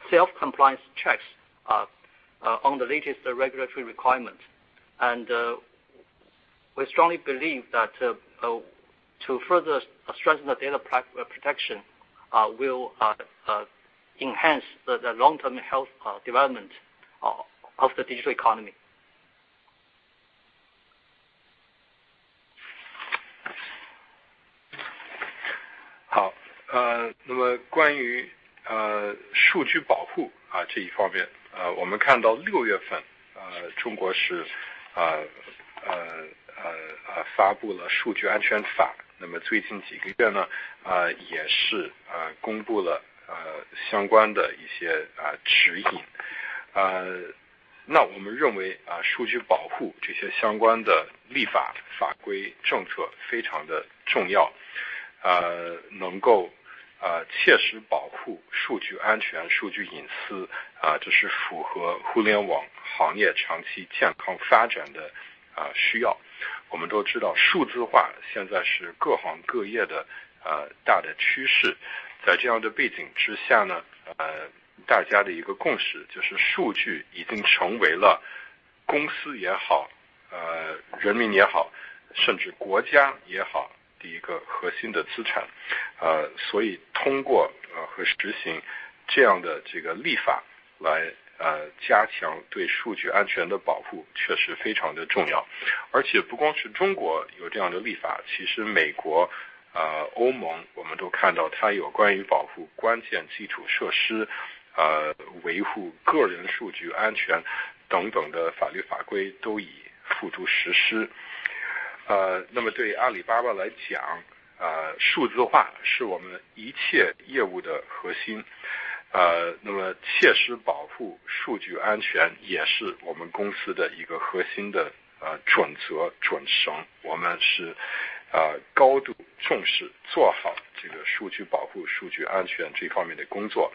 self-compliance checks on the latest regulatory requirement. We strongly believe that to further strengthen the data protection will enhance the long-term health uh, development uh, of the digital economy. 呃，相关的一些啊指引，啊，那我们认为啊，数据保护这些相关的立法、法规、政策非常的重要，呃，能够啊切实保护数据安全、数据隐私，啊，这是符合互联网行业长期健康发展的啊需要。我们都知道，数字化现在是各行各业的呃大的趋势。在这样的背景之下呢呃大家的一个共识就是数据已经成为了公司也好呃人民也好甚至国家也好的一个核心的资产。呃所以通过呃和实行这样的这个立法来呃加强对数据安全的保护确实非常的重要。而且不光是中国有这样的立法其实美国呃，欧盟我们都看到，它有关于保护关键基础设施、呃，维护个人数据安全等等的法律法规都已付诸实施。呃，那么对阿里巴巴来讲，啊，数字化是我们一切业务的核心。呃，那么切实保护数据安全也是我们公司的一个核心的呃准则准绳。我们是啊，高度。重视做好这个数据保护数据安全这方面的工作。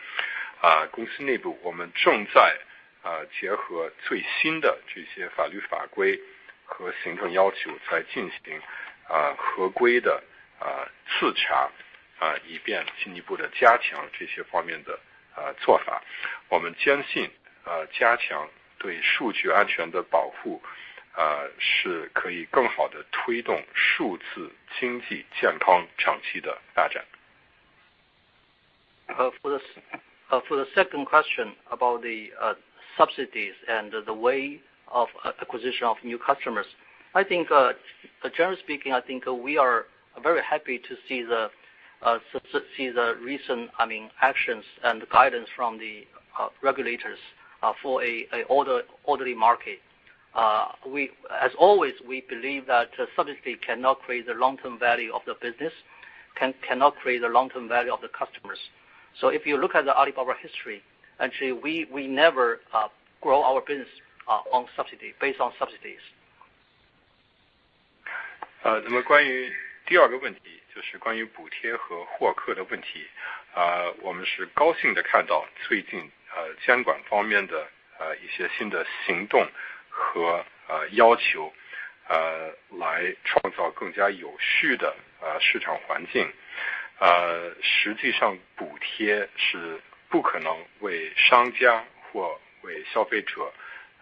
啊公司内部我们正在啊结合最新的这些法律法规和行政要求在进行啊合规的啊自查啊以便进一步的加强这些方面的啊做法。我们坚信啊加强对数据安全的保护是可以更好地推动数字经济健康长期的发展。For uh, the second question about the uh, subsidies and the way of uh, acquisition of new customers. I think, generally speaking, I think we are very happy to see the recent, I mean, actions and guidance from the regulators for a orderly market. Uh, we, As always, we believe that uh, subsidy cannot create the long-term value of the business, cannot create the long-term value of the customers. If you look at the Alibaba history, actually, we never uh, grow our business on subsidy, based on subsidies. 关于第二个问题，就是关于补贴和获客的问题，我们是高兴地看到最近监管方面的一些新的行动，和呃要求，呃来创造更加有序的呃市场环境，呃实际上补贴是不可能为商家或为消费者，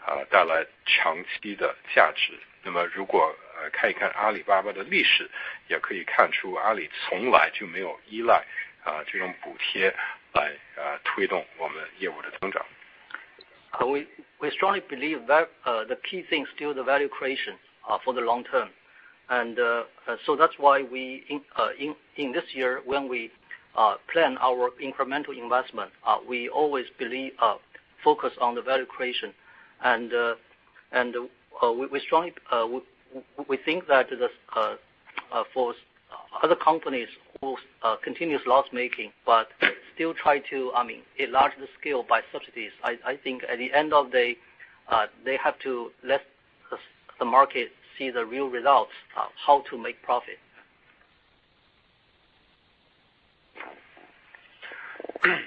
呃带来长期的价值。那么如果呃看一看阿里巴巴的历史，也可以看出阿里从来就没有依赖啊这种补贴来呃推动我们业务的增长。We strongly believe that uh, the key thing is still the value creation uh, for the long term. Uh, that's why in this year, when we plan our incremental investment, we always believe focus on the value creation. We think that for other companies who continues loss-making, but still try to I mean, enlarge the scale by subsidies, I think at the end of the day, uh, they have to let the market see the real results of how to make profit. *clears throat*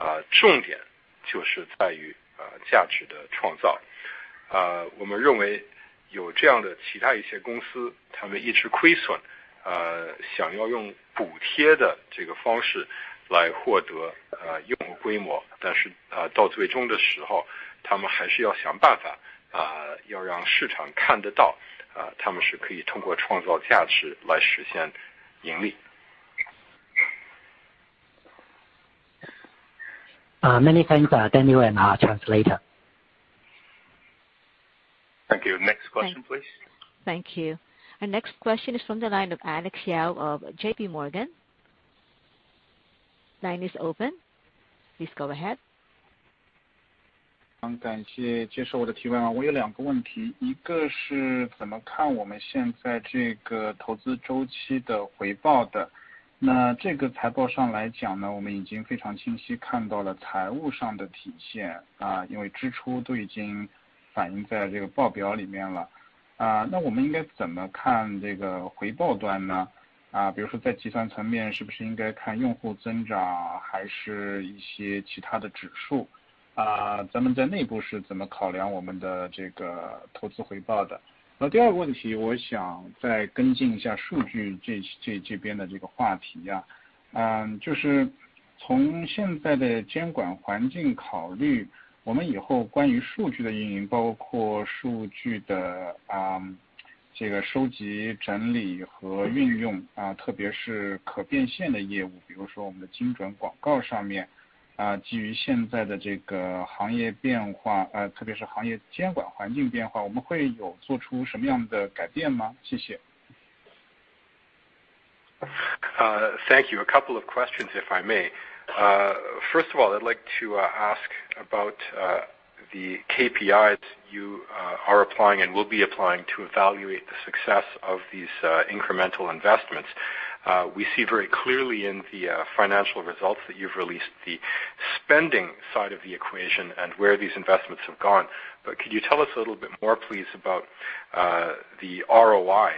啊重点就是在于啊价值的创造。啊我们认为有这样的其他一些公司他们一直亏损啊想要用补贴的这个方式来获得啊用户规模但是啊到最终的时候他们还是要想办法啊要让市场看得到啊他们是可以通过创造价值来实现盈利。Uh, many thanks, uh, Daniel and our translator. Thank you. Next question, please. Thank you. Our next question is from the line of Alex Yao of JPMorgan. Line is open. Please go ahead. 那这个财报上来讲呢我们已经非常清晰看到了财务上的体现啊因为支出都已经反映在这个报表里面了。啊那我们应该怎么看这个回报端呢？啊比如说在计算层面是不是应该看用户增长还是一些其他的指数？啊咱们在内部是怎么考量我们的这个投资回报的那第二个问题我想再跟进一下数据这这这边的这个话题啊。嗯就是从现在的监管环境考虑我们以后关于数据的运营包括数据的啊这个收集整理和运用啊特别是可变现的业务比如说我们的精准广告上面 Thank you. A couple of questions, if I may. Uh, first of all, I'd like to uh, ask about uh, the KPIs you are applying and will be applying to evaluate the success of these incremental investments. We see very clearly in the financial results that you've released the spending side of the equation and where these investments have gone. But could you tell us a little bit more, please, about uh the ROI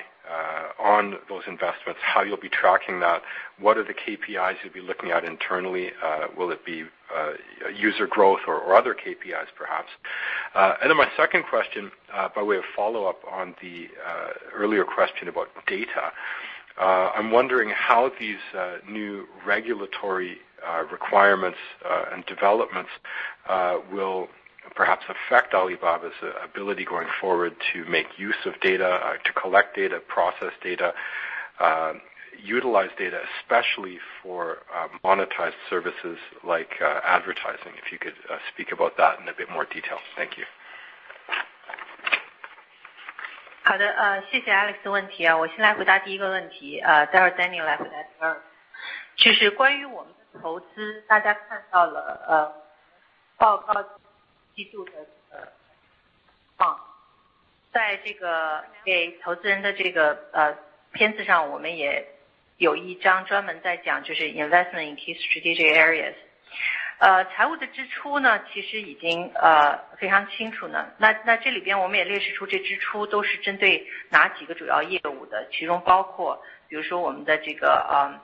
on those investments, how you'll be tracking that? What are the KPIs you'll be looking at internally? Uh will it be uh, user growth or other KPIs, perhaps? Uh and then my second question, uh by way of follow-up on the uh earlier question about data. Uh, I'm wondering how these uh, new regulatory uh, requirements and developments will perhaps affect Alibaba's ability going forward to make use of data, to collect data, process data, utilize data, especially for monetized services like advertising. If you could speak about that in a bit more detail. Thank you. 好的，呃谢谢 Alex 的问题啊。我先来回答第一个问题，呃待会儿 Daniel 来回答第二。就是关于我们的投资，大家看到了，呃报告季度的情况，在这个给投资人的这个呃片子上，我们也有一张专门在讲就是 investment in key strategic areas。呃财务的支出呢，其实已经呃非常清楚呢。那那这里边我们也列示出这支出都是针对哪几个主要业务的，其中包括比如说我们的这个呃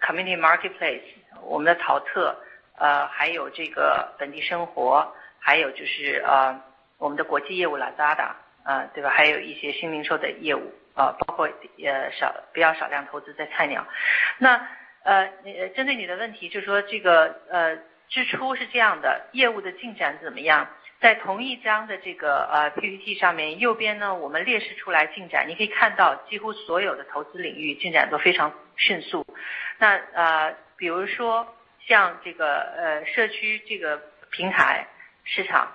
community marketplace，我们的淘特，呃还有这个本地生活，还有就是呃我们的国际业务 Lazada，呃，对吧还有一些新零售的业务，呃包括呃少比较少量投资在菜鸟。那呃针对你的问题，就是说这个呃支出是这样的，业务的进展怎么样？在同一张的这个呃 PPT 上面右边呢我们列示出来进展，你可以看到几乎所有的投资领域进展都非常迅速。那呃比如说像这个呃社区这个平台市场，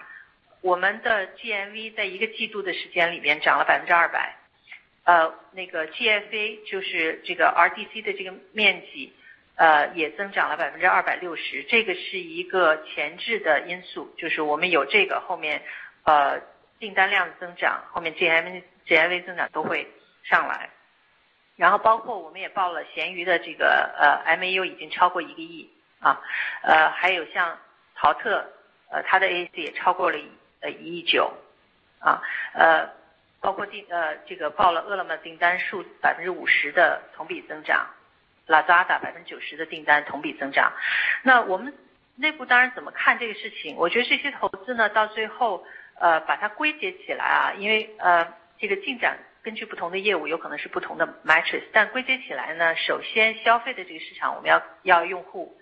我们的 GMV 在一个季度的时间里边涨了200%，对吧？还有一些新零售的业务，包括那个 GFA 就是这个 RDC 的这个面积呃也增长了260%，这个是一个前置的因素，就是我们有这个后面呃订单量的增长，后面 GMGMV 增长都会上来。然后包括我们也报了闲鱼的这个呃 MAU 已经超过一个亿啊，呃还有像淘特呃，它的 AC 也超过了1.9 billion，包括这个报了饿了么订单数50%的同比增长，Lazada 90%的订单同比增长。那我们内部当然怎么看这个事情，我觉得这些投资呢，到最后呃把它归结起来啊因为呃这个进展根据不同的业务有可能是不同的 matrix，但归结起来呢，首先消费的这个市场我们要要用户，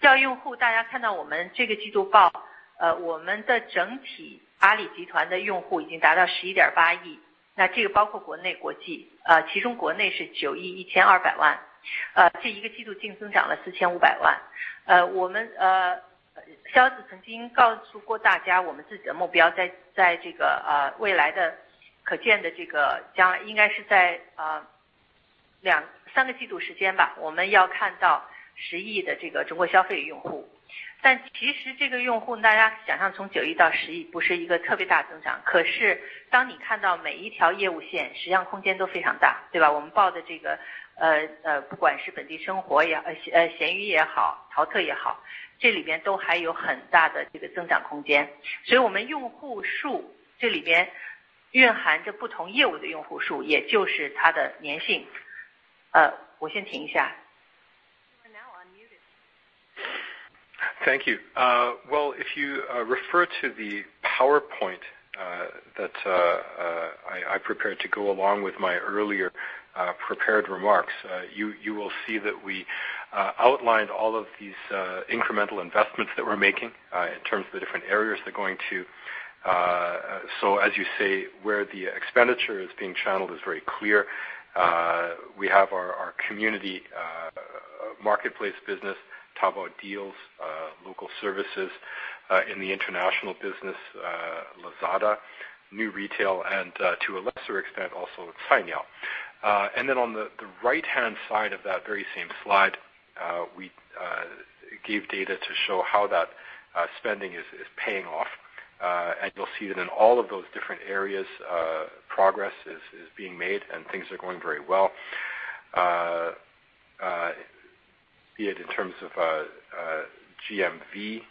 要用户，大家看到我们这个季度报，呃我们的整体阿里集团的用户已经达到11.8 million，那这个包括国内国际，呃其中国内是9.12呃这一个季度净增长了四千五百万。呃。我们呃肖子曾经告诉过大家，我们自己的目标在在这个呃未来的可见的这个将来应该是在呃两三个季度时间吧，我们要看到十亿的这个中国消费用户。但其实这个用户，大家想象从九亿到十亿不是一个特别大增长，可是当你看到每一条业务线，实际上空间都非常大，对吧？我们报的这个呃呃不管是本地生活也闲鱼也好，淘特也好，这里边都还有很大的这个增长空间。所以我们用户数这里边蕴含着不同业务的用户数，也就是它的粘性。呃我先停一下。Thank you. Well, if you refer to the PowerPoint that I prepared to go along with my earlier Uh, prepared remarks, uh, you will see that we uh, outlined all of these incremental investments that we're making in terms of the different areas they're going to. So as you say, where the expenditure is being channeled is very clear. We have our community marketplace business, Taobao Deals, local services in the international business, Lazada, new retail, and to a lesser extent, also Cainiao. Uh, and then on the right-hand side of that very same slide, uh, we uh, gave data to show how that spending is paying off. Uh and you'll see that in all of those different areas, progress is being made and things are going very well. Be it in terms of GMV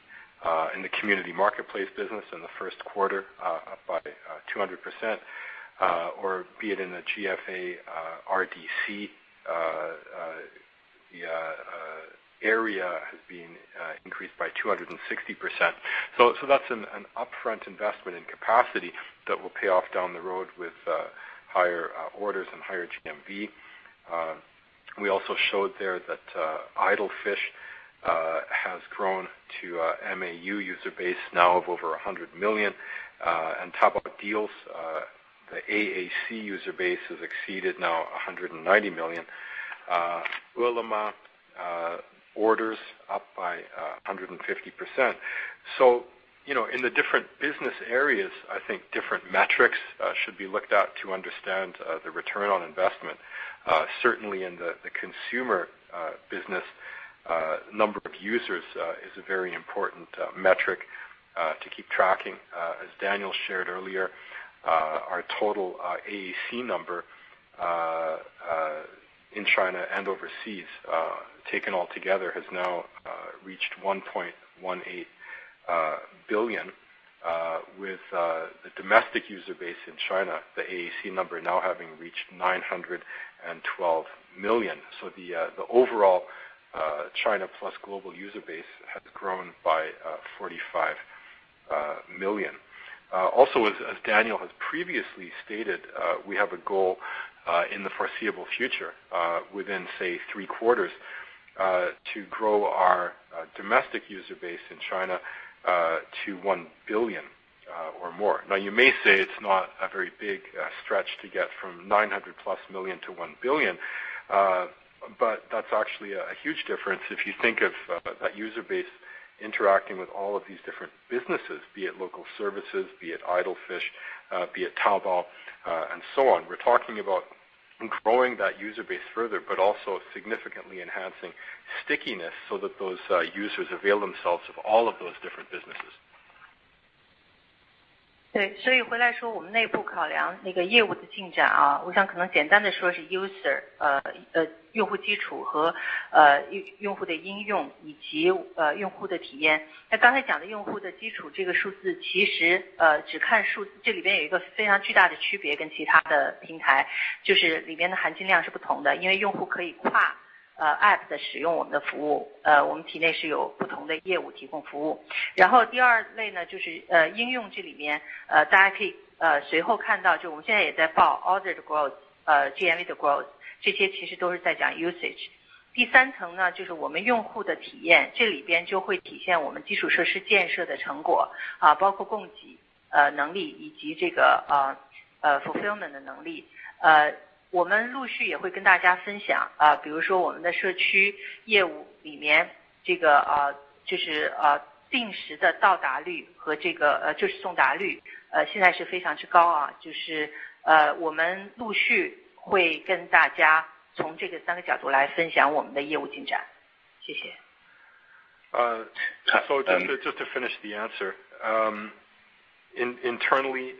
in the community marketplace business in the first quarter, up by 200%, Uh, or be it in the GFA uh, RDC, uh, the area has been increased by 260%. So so that's an upfront investment in capacity that will pay off down the road with higher orders and higher GMV. We also showed there that Idle Fish has grown to a MAU user base now of over 100 million. and Taobao Deals, AAC user base has exceeded now 190 million. Uh, Ele.me uh, orders up by uh, 150%. So, you know, in the different business areas, I think different metrics should be looked at to understand the return on investment. Certainly in the consumer business, number of users is a very important metric to keep tracking. As Daniel shared earlier, Uh, our total uh, AAC number uh, in China and overseas, taken all together, has now reached 1.18 billion, with the domestic user base in China, the AAC number now having reached 912 million. The the overall China plus global user base has grown by 45 million. Uh, also, as Daniel has previously stated, uh, we have a goal uh, in the foreseeable future, within, say, three quarters, to grow our domestic user base in China to 1 billion or more. Now, you may say it's not a very big stretch to get from 900+ million to 1 billion, but that's actually a huge difference if you think of that user base interacting with all of these different businesses, be it local services, be it Idle Fish, uh, be it Taobao, uh, and so on. We're talking about growing that user base further, but also significantly enhancing stickiness so that those uh, users avail themselves of all of those different businesses. 对所以回来说我们内部考量那个业务的进展啊我想可能简单的说是 user 呃呃用户基础和呃用用户的应用以及呃用户的体验。那刚才讲的用户的基础这个数字其实呃只看数字这里边有一个非常巨大的区别跟其他的平台就是里边的含金量是不同的因为用户可以跨呃，app 的使用，我们的服务，呃，我们体内是有不同的业务提供服务。然后第二类呢，就是呃，应用，这里面呃，大家可以呃，随后看到，就我们现在也在报 ordered growth，呃，GMV 的 growth，这些其实都是在讲 usage。第三层呢，就是我们用户的体验，这里边就会体现我们基础设施建设的成果啊，包括供给呃能力以及这个呃呃 fulfillment 的能力呃。我们陆续也会跟大家分享啊，比如说我们的社区业务里面这个呃，就是呃定时的到达率和这个呃就是送达率，呃现在是非常之高啊，就是呃，我们陆续会跟大家从这个三个角度来分享我们的业务进展。谢谢。Just to finish the answer. Internally,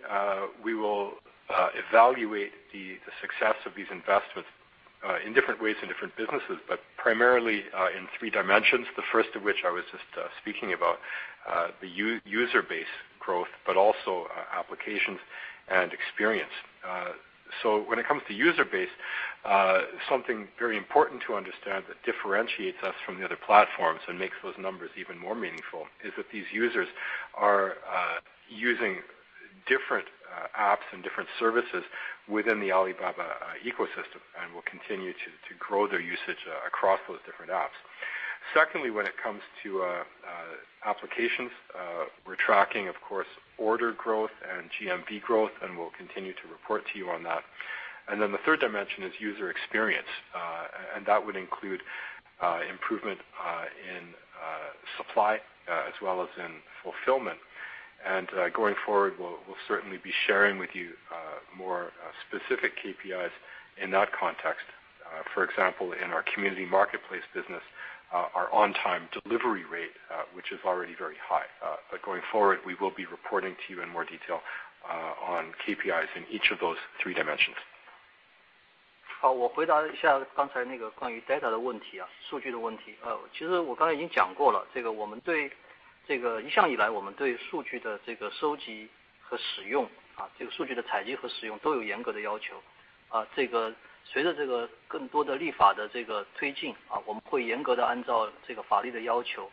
we will Uh, evaluate the success of these investments uh, in different ways in different businesses, but primarily uh, in three dimensions. The first of which I was just speaking about, the user base growth, but also applications and experience. So when it comes to user base, something very important to understand that differentiates us from the other platforms and makes those numbers even more meaningful is that these users are using different uh, apps and different services within the Alibaba uh, ecosystem and will continue to grow their usage uh, across those different apps. Secondly, when it comes to applications, we're tracking, of course, order growth and GMV growth, and we'll continue to report to you on that. And then the third dimension is user experience, and that would include improvement in supply as well as in fulfillment. Uh, going forward, we'll certainly be sharing with you uh, more uh, specific KPIs in that context. For example, in our community marketplace business, our on-time delivery rate, which is already very high. Uh but going forward, we will be reporting to you in more detail on KPIs in each of those three dimensions. 这个一向以来我们对数据的这个收集和使用啊这个数据的采集和使用都有严格的要求啊这个随着这个更多的立法的这个推进啊我们会严格的按照这个法律的要求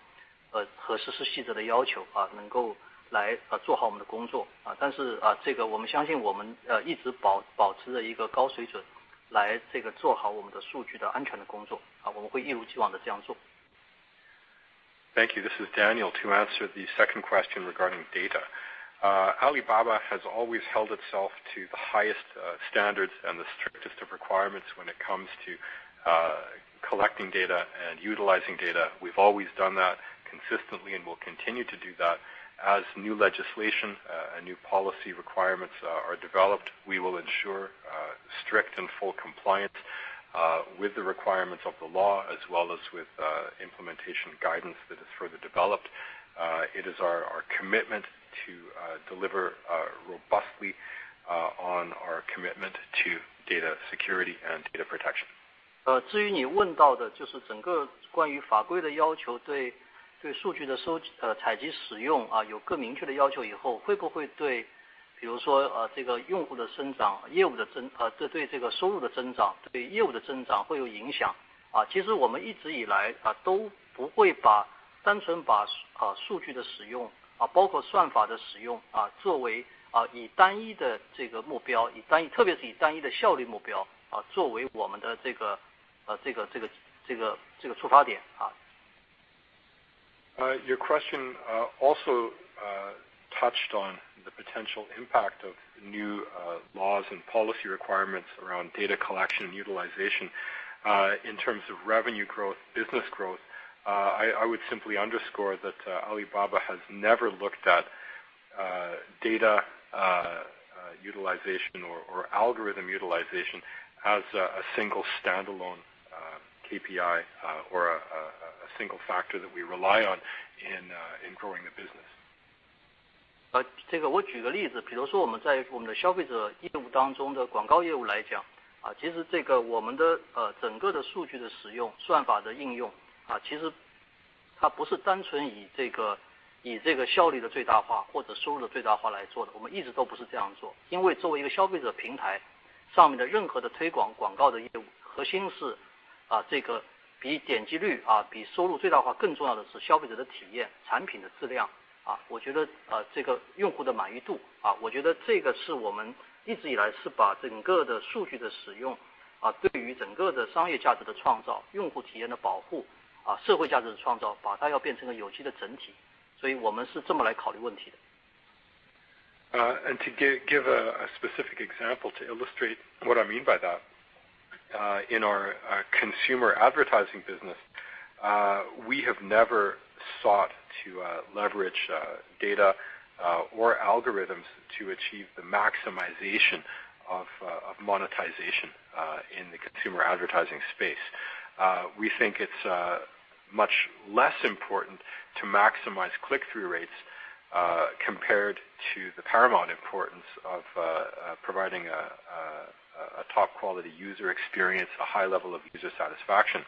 呃和实施细则的要求啊能够来呃做好我们的工作啊但是啊这个我们相信我们呃一直保保持着一个高水准来这个做好我们的数据的安全的工作啊我们会一如既往的这样做。Thank you. This is Daniel. To answer the second question regarding data. Uh, Alibaba has always held itself to the highest uh, standards and the strictest of requirements when it comes to uh, collecting data and utilizing data. We've always done that consistently and will continue to do that. As new legislation and new policy requirements are developed, we will ensure strict and full compliance with the requirements of the law as well as with implementation guidance that is further developed. It is our commitment to deliver robustly on our commitment to data security and data protection. 至于你问到的就是整个关于法规的要求对数据的采集使用有更明确的要求以后，会不会对 比如说这个用户的增长、业务的增长，对业务的增长会有影响。其实我们一直以来都不会把单纯把数据的使用，包括算法的使用作为以单一的这个目标，以特别是以单一的效率目标，作为我们的这个出发点。 Touched on the potential impact of new uh, laws and policy requirements around data collection and utilization uh, in terms of revenue growth, business growth. Uh, I would simply underscore that Alibaba has never looked at data utilization or algorithm utilization as a single standalone KPI or a single factor that we rely on in growing the business. 这个我举个例子，比如说我们在我们的消费者业务当中的广告业务来讲，啊其实这个我们的呃整个的数据的使用，算法的应用，啊其实它不是单纯以这个以这个效率的最大化或者收入的最大化来做的，我们一直都不是这样做。因为作为一个消费者平台上面的任何的推广广告的业务，核心是啊这个比点击率啊，比收入最大化更重要的是消费者的体验，产品的质量，我觉得这个用户的满意 度， 我觉得这个是我们一直以来是把整个的数据的使 用， 对于整个的商业价值的创 造， 用户体验的保 护， 社会价值的创 造， 把它要变成个有机的整体。所以我们是这么来考虑问题的。To give a specific example to illustrate what I mean by that, in our consumer advertising business, we have never sought to uh, leverage uh, data uh, or algorithms to achieve the maximization of monetization in the consumer advertising space. We think it's much less important to maximize click-through rates compared to the paramount importance of providing a top quality user experience, a high level of user satisfaction.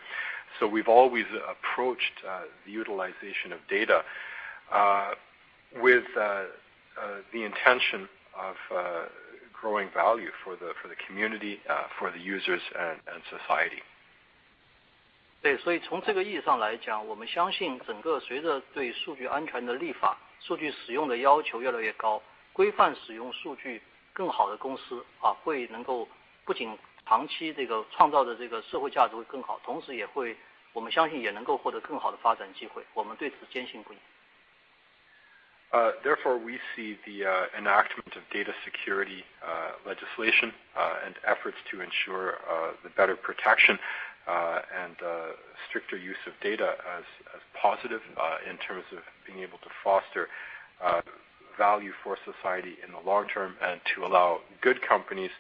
We've always approached the utilization of data with the intention of growing value for the community, for the users and society. 对， 所以从这个意义上来 讲， 我们相信整个随着对数据安全的立 法， 数据使用的要求越来越 高， 规范使用数据更好的公 司， 会能够 不仅长期这个创造的这个社会价值会更 好， 同时也会我们相信也能够获得更好的发展机 会， 我们对此坚信不疑。Therefore, we see the enactment of data security legislation and efforts to ensure the better protection and stricter use of data as positive in terms of being able to foster value for society in the long term and to allow good companies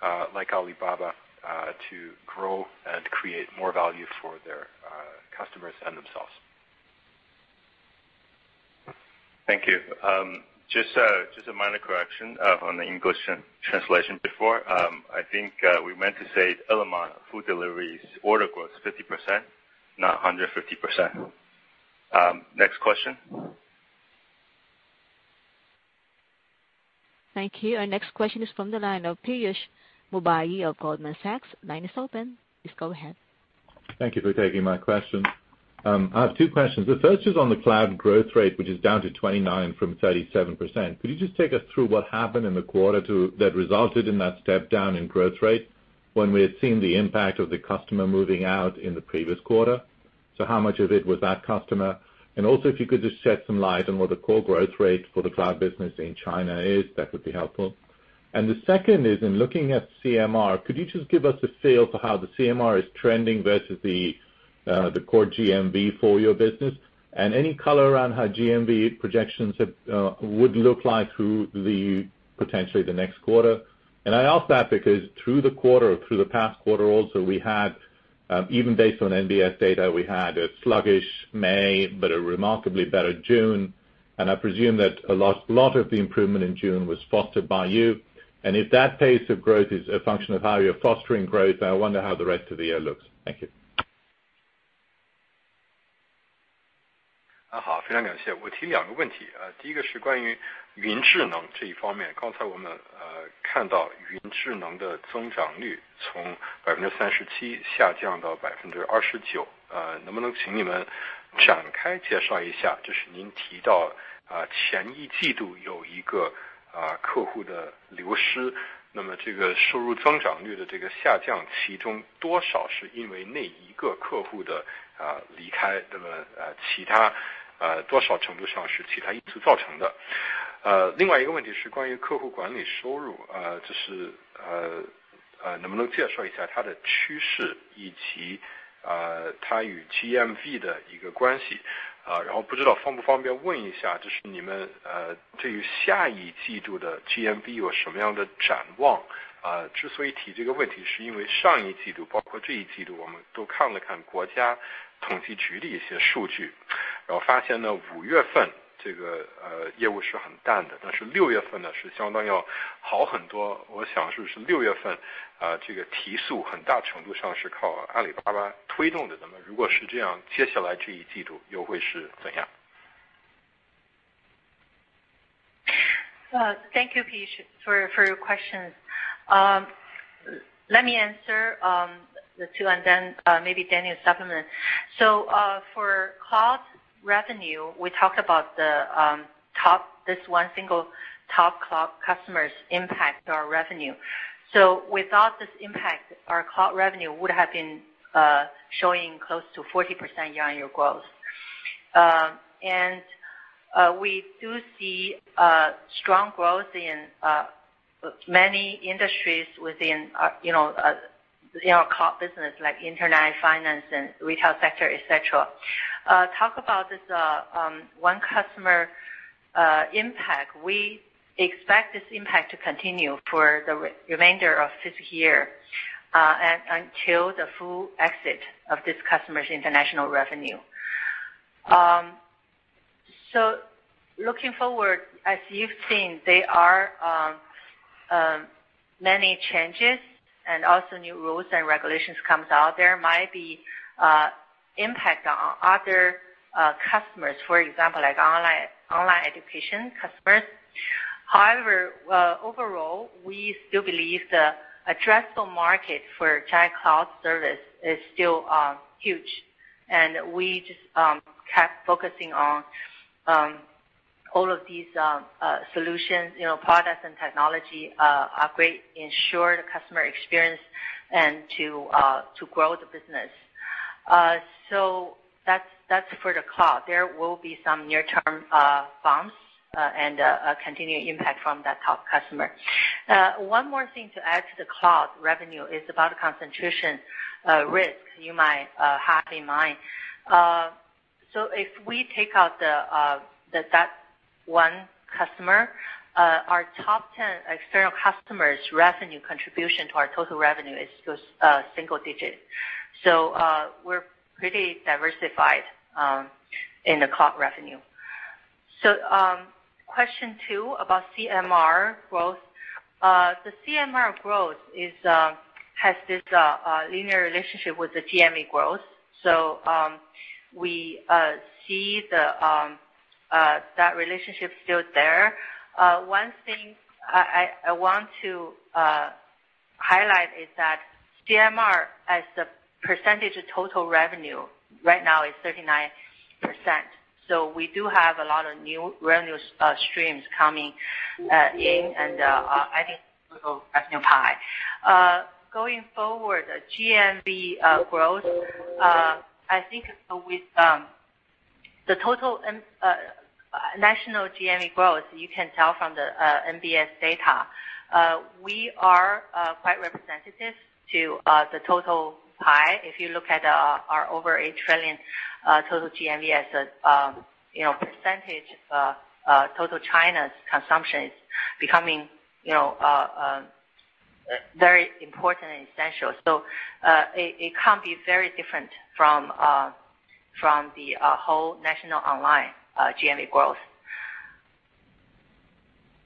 uh, like Alibaba uh, to grow and create more value for their uh, customers and themselves. Thank you. Um, just a minor correction on the English translation before. Um, I think we meant to say Ele.me food deliveries order growth 50%, not 150%. Um, next question. Thank you. Our next question is from the line of Piyush Mubayi of Goldman Sachs. Line is open. Please go ahead. Thank you for taking my question. Um, I have two questions. The first is on the cloud growth rate, which is down to 29 from 37%. Could you just take us through what happened in the quarter that resulted in that step down in growth rate when we had seen the impact of the customer moving out in the previous quarter? So how much of it was that customer? And also, if you could just shed some light on what the core growth rate for the cloud business in China is, that would be helpful. And the second is in looking at CMR, could you just give us a feel for how the CMR is trending versus the uh, the core GMV for your business? And any color around how GMV projections uh, would look like through the potentially the next quarter. And I ask that because through the quarter through the past quarter also, we had, um, even based on NBS data, we had a sluggish May, but a remarkably better June. And I presume that a lot of the improvement in June was fostered by you. And if that pace of growth is a function of how you're fostering growth, I wonder how the rest of the year looks. Thank you. 啊客户的流失那么这个收入增长率的这个下降其中多少是因为那一个客户的啊离开那么呃其他呃多少程度上是其他因素造成的。呃另外一个问题是关于客户管理收入呃就是呃呃能不能介绍一下它的趋势以及呃它与 gmv 的一个关系啊然后不知道方不方便问一下，就是你们呃对于下一季度的 GMB 有什么样的展望？啊之所以提这个问题，是因为上一季度包括这一季度，我们都看了看国家统计局的一些数据，然后发现呢，五月份这个业务是很淡的，但是六月份呢是相当要好很多。我想是是六月份这个提速很大程度上是靠阿里巴巴推动的。那么如果是这样，接下来这一季度又会是怎样？ Thank you, Piyush, for your questions. Let me answer the two and then maybe Daniel supplement. For cloud revenue, we talked about the um top this one single top cloud customer's impact to our revenue. So without this impact, our cloud revenue would have been uh showing close to 40% year-on-year growth. Um and uh we do see uh strong growth in uh, many industries within our cloud business, like internet, finance, and retail sector, et cetera. Uh, talk about this uh, um, one customer uh, impact. We expect this impact to continue for the remainder of this year, and until the full exit of this customer's international revenue. Um so looking forward, as you've seen, there are um, um, many changes and also new rules and regulations comes out. There might be uh impact on other uh, customers, for example, like online online education customers. However, uh, overall, we still believe the addressable market for China cloud service is still um, huge. And we just um, kept focusing on um, all of these uh, uh, solutions, you know, products and technology uh, are great, ensure the customer experience and to grow the business. Uh so that's for the cloud. There will be some near-term bumps and a continuing impact from that top customer. One more thing to add to the cloud revenue is about concentration risk you might have in mind. So if we take out the, that one customer, uh, our top 10 external customers' revenue contribution to our total revenue is just uh, single digit. So uh we're pretty diversified um, in the cloud revenue. So um question two about CMR growth. Uh, the CMR growth has this linear relationship with the GMV growth. So um we see um, Uh, that relationship still there. Uh, one thing I want to uh, highlight is that CMR as a percentage of total revenue right now is 39%. So we do have a lot of new revenue streams coming in and adding to the total revenue pie. Going forward, GMV growth, I think with um, the total um, Uh, national GMV growth, you can tell from the uh, NBS data, uh, we are quite representative to the total pie. If you look at our over 8 trillion total GMV as a um, percentage of total China's consumption is becoming you know, uh, uh, very important and essential. So uh it can't be very different from uh from the whole national online GMV growth.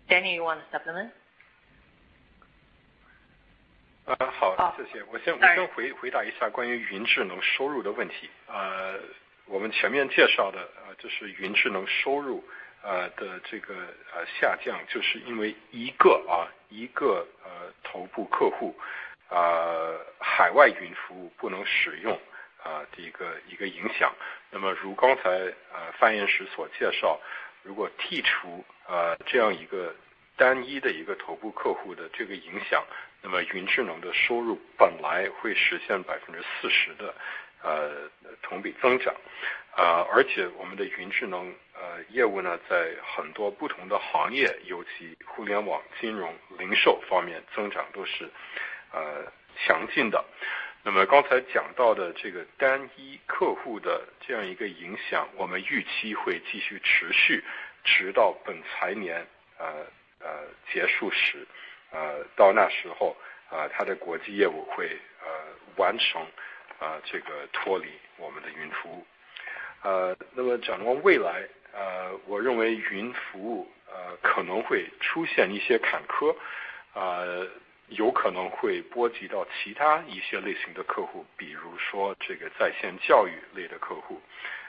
Daniel, you want to supplement? 好，谢谢。我先回答一下关于云智能收入的问题。我们前面介绍的就是云智能收入的这个下降，就是因为一个头部客户海外云服务不能使用 啊的一个一个影响。那么如刚才呃范言时所介绍，如果剔除呃这样一个单一的一个头部客户的这个影响，那么云智能的收入本来会实现百分之四十的呃同比增长。而且我们的云智能呃业务呢，在很多不同的行业，尤其互联网、金融、零售方面增长都是呃强劲的。那么刚才讲到的这个单一客户的这样一个影响，我们预期会继续持续，直到本财年呃呃结束时，呃到那时候啊，它的国际业务会呃完成啊这个脱离我们的云服务。呃那么展望未来，呃我认为云服务呃可能会出现一些坎坷，有可能会波及到其他一些类型的客户，比如说这个在线教育类的客户。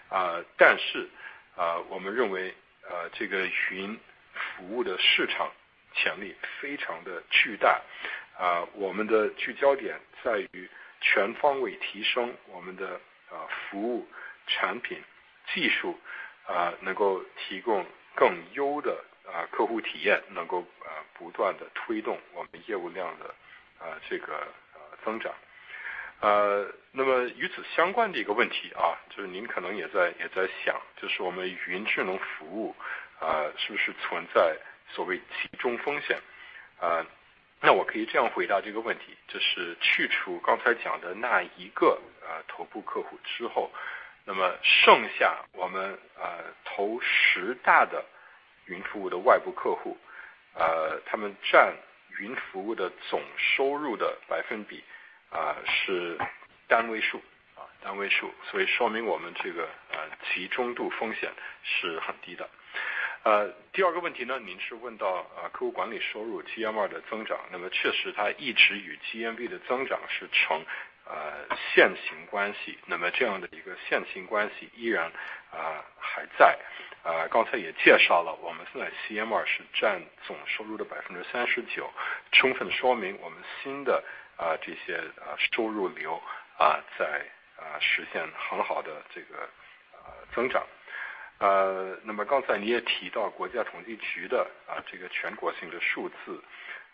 啊但是啊我们认为啊这个云服务的市场潜力非常的巨大，啊我们的聚焦点在于全方位提升我们的啊服务产品技术，啊能够提供更优的啊客户体验，能够不断地推动我们业务量的啊这个增长。那么与此相关的一个问题啊，就是您可能也在也在想，就是我们云智能服务啊是不是存在所谓集中风险？啊那我可以这样回答这个问题，就是去除刚才讲的那一个头部客户之后，那么剩下我们头十大的云服务的外部客户，呃他们占云服务的总收入的百分比啊是单位数，啊单位数，所以说明我们这个呃集中度风险是很低的。呃第二个问题呢，您是问到啊客户管理收入 GMV 的增长，那么确实它一直与 GMV 的增长是成呃线性关系，那么这样的一个线性关系依然啊还在啊。刚才也介绍了，我们现在 CMR 是占总收入的百分之三十九充分说明我们新的啊这些啊收入流啊在啊实现很好的这个增长。呃那么刚才你也提到国家统计局的啊这个全国性的数字，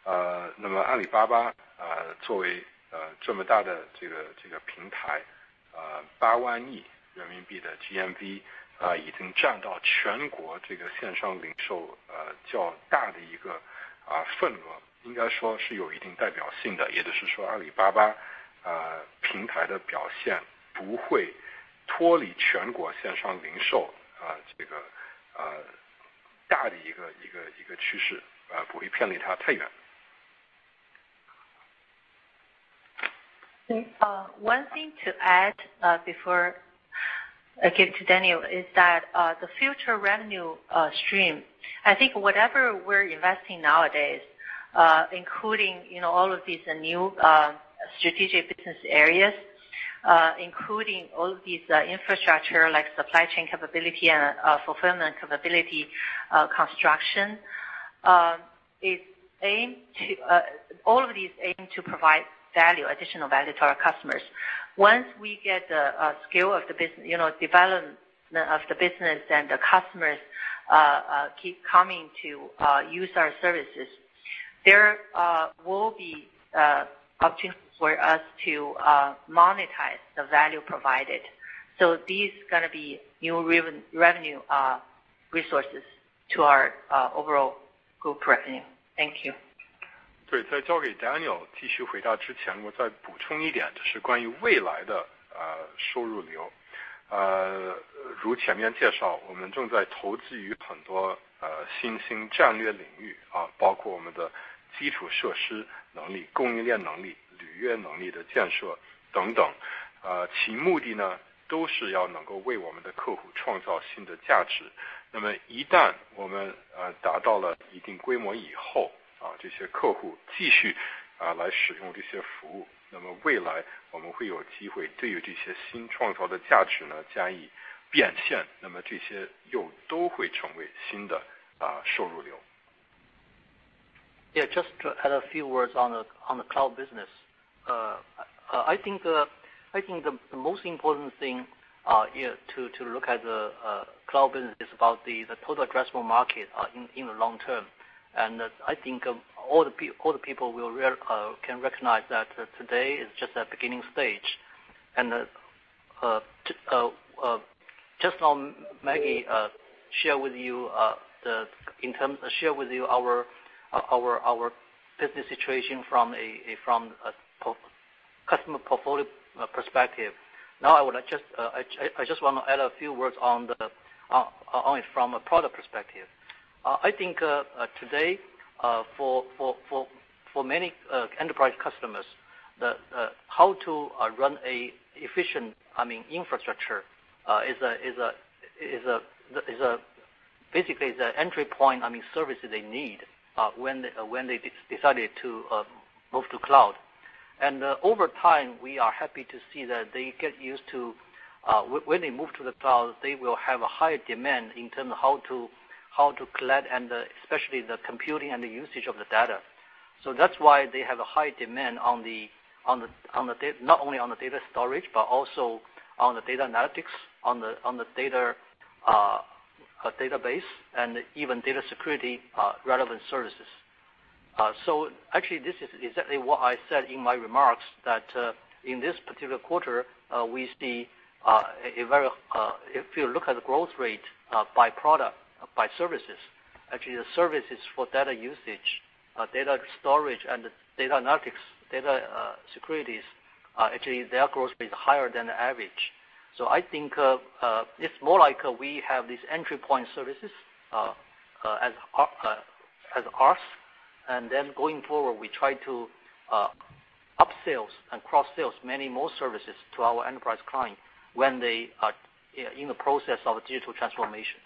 呃那么阿里巴巴啊作为呃这么大的这个这个平台，8万亿人民币的 GMV 啊已经占到全国这个线上零售呃较大的一个啊份额，应该说是有一定代表性的。也就是说，阿里巴巴啊平台的表现不会脱离全国线上零售啊这个大的一个一个一个趋势，不会偏离它太远。Uh, one thing to add uh, before I give to Daniel is that uh, the future revenue stream, I think whatever we're investing nowadays, including you know all of these new strategic business areas, including all of these infrastructure like supply chain capability and fulfillment capability construction, um all of these aim to provide additional value to our customers. Once we get the uh, scale of the business, you know, development of the business and the customers uh, uh, keep coming to use our services, there will be opportunities for us to monetize the value provided. So these to be new revenue resources to our overall group revenue. Thank you. 对，在交给 Daniel 继续回答之前，我再补充一点，就是关于未来的呃收入流。如前面介绍，我们正在投资于很多呃新兴战略领域啊，包括我们的基础设施能力、供应链能力、履约能力的建设等等，其目的呢，都是要能够为我们的客户创造新的价值。那么一旦我们呃达到了一定规模以后，这些客户继续来使用这些服 务， 那么未来我们会有机会对于这些新创造的价值 呢， 加以变 现， 那么这些又都会成为新的收入流。Yeah, just to add a few words on the cloud business. I think the most important thing to look at the cloud business is about the total addressable market in the long term. I think um, all the people uh, can recognize that uh, today is just a beginning stage. Uh, just now, Maggie share with you our business situation from a customer portfolio perspective. Now, I just want to add a few words on it from a product perspective. Uh, I think uh, uh, today, for many enterprise customers, how to run an efficient infrastructure is basically the entry point service they need when they decided to move to cloud. Over time, we are happy to see that they get used to when they move to the cloud, they will have a higher demand in terms of how to how to collect and especially the computing and the usage of the data. That's why they have a high demand not only on the data storage, but also on the data analytics, on the uh, uh, database, and even data security uh, relevant services. Actually, this is exactly what I said in my remarks, that in this particular quarter, we see if you look at the growth rate by product, by services. Actually, the services for data usage, uh, data storage, and data analytics, data uh, securities, uh, actually their growth rate is higher than the average. I think it's more like we have these entry point services as ours, and then going forward, we try to upsells and cross sells many more services to our enterprise client when they are in the process of digital transformation.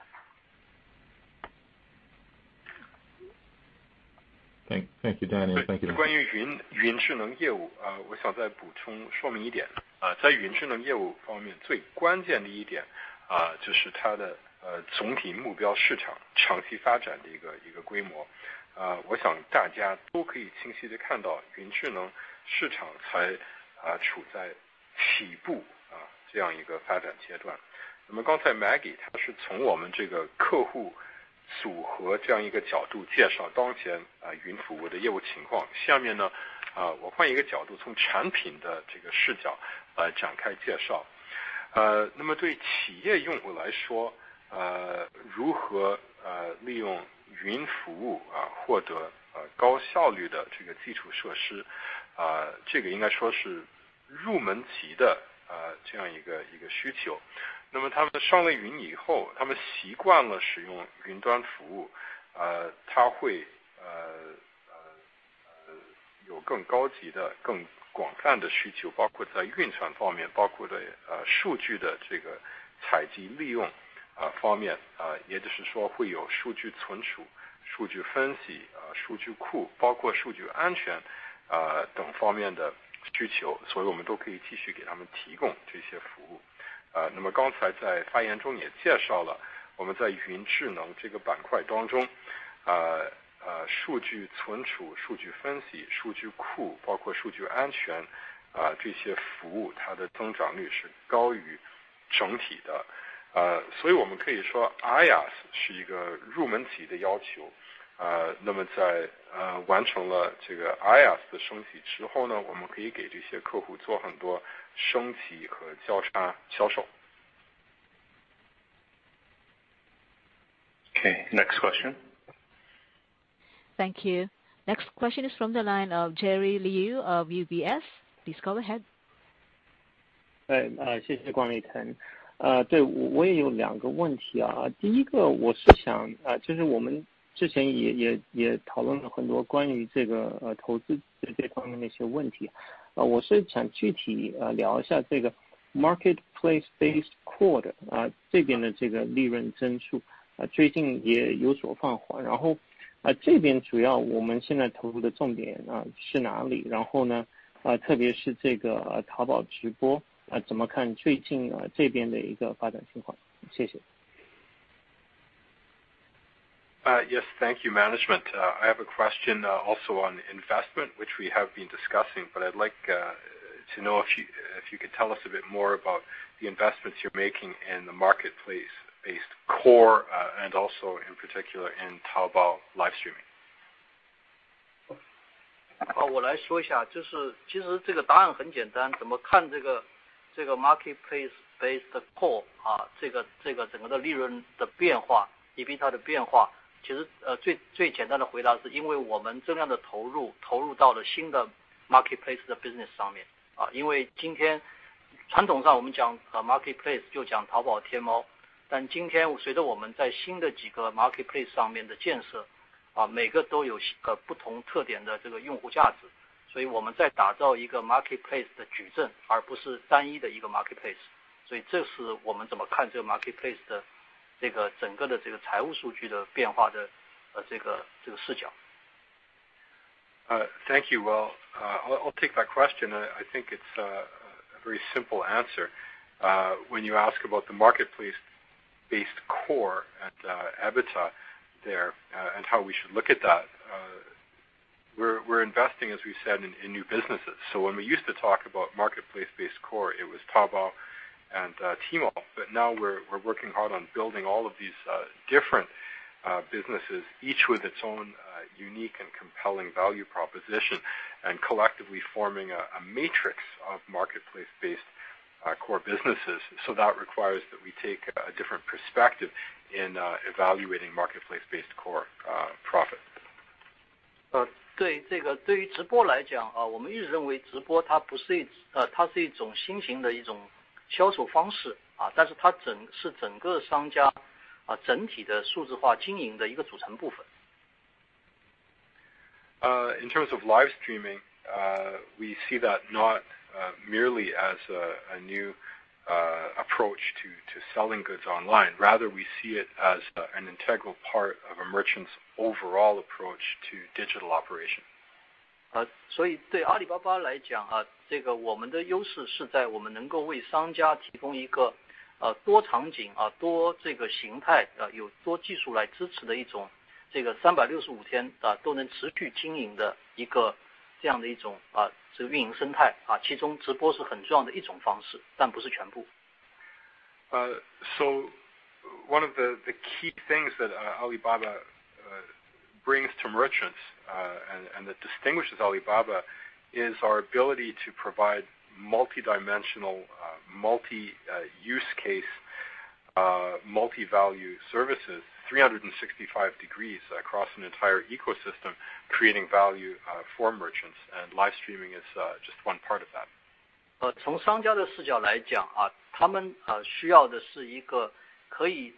thank thank you daddy，thank you。关于云云智能业务，啊，我想再补充说明一点，啊，在云智能业务方面最关键的一点，啊，就是它的呃总体目标市场长期发展的一个一个规模。啊，我想大家都可以清晰的看到云智能市场才啊处在起步啊这样一个发展阶段。那么刚才 Maggie，他是从我们这个客户。组合这样一个角度介绍当前啊云服务的业务情况。下面呢啊我换一个角度从产品的这个视角来展开介绍。呃那么对企业用户来说呃如何呃利用云服务啊获得呃高效率的这个基础设施啊这个应该说是入门级的呃这样一个一个需求。那么他们上了云以后他们习惯了使用云端服务呃他会呃呃呃有更高级的更广泛的需求包括在运算方面包括在呃数据的这个采集利用啊方面啊也就是说会有数据存储数据分析啊数据库包括数据安全啊等方面的需求所以我们都可以继续给他们提供这些服务。呃那么刚才在发言中也介绍了我们在云智能这个板块当中呃呃数据存储数据分析数据库包括数据安全啊这些服务它的增长率是高于整体的。呃所以我们可以说 ias 是一个入门级的要求呃那么在呃完成了这个 ias 的升级之后呢我们可以给这些客户做很多升级和交叉销售。Okay, next question. Thank you. Next question is from the line of Jerry Liu of UBS. Please go ahead. 谢谢管理层。对，我也有两个问题啊。第一个我是啊我是想具体呃聊一下这个 marketplacebased code 啊这边的这个利润增速啊最近也有所放缓。然后啊这边主要我们现在投入的重点啊是哪里？然后呢啊特别是这个淘宝直播啊怎么看最近啊这边的一个发展情况？谢谢。Uh, yes. Thank you, management. Uh, I have a question uh, also on investment, which we have been discussing, but I'd like to know if you could tell us a bit more about the investments you're making in the marketplace-based core, and also in particular in Taobao live streaming. 我来说一下，其实这个答案很简单，怎么看这个 marketplace-based core，其实呃最最简单的回答是因为我们增量的投入投入到了新的 marketplace 的 business 上面啊，因为今天传统上我们讲呃 marketplace 就讲淘宝、天猫，但今天随着我们在新的几个 marketplace 上面的建设啊，每个都有呃不同特点的这个用户价值，所以我们在打造一个 marketplace 的矩阵，而不是单一的一个 marketplace，所以这是我们怎么看这个 marketplace 的。这个整个的这个财务数据的变化的这个视角。Thank you. Well, I'll take that question. I think it's a very simple answer. When you ask about the marketplace-based core and EBITDA there, and how we should look at that, we're investing, as we said, in new businesses. When we used to talk about marketplace-based core, it was Taobao and Tmall. Now we're working hard on building all of these different businesses, each with its own unique and compelling value proposition, and collectively forming a matrix of marketplace-based core businesses. That requires that we take a different perspective in evaluating marketplace-based core profit. 对于直播来 讲， 我们一直认为直播它是一种新型的一种 销售方 式， 但是它是整个商家整体的数字化经营的一个组成部分。In terms of live streaming, we see that not merely as a new approach to selling goods online. Rather, we see it as an integral part of a merchant's overall approach to digital 呃，所以对阿里巴巴来讲啊，这个我们的优势是在我们能够为商家提供一个呃多场景啊，多这个形态啊，有多技术来支持的一种这个365天啊都能持续经营的一个这样的一种啊这个运营生态啊，其中直播是很重要的一种方式，但不是全部。呃，So one of the the key things that Alibaba brings to merchants, and that distinguishes Alibaba is our ability to provide multidimensional, multi use case, multi-value services 365 degrees across an entire ecosystem, creating value for merchants. Live streaming is just one part of that. 从商家的视角来 讲， 他们需要的是一个可以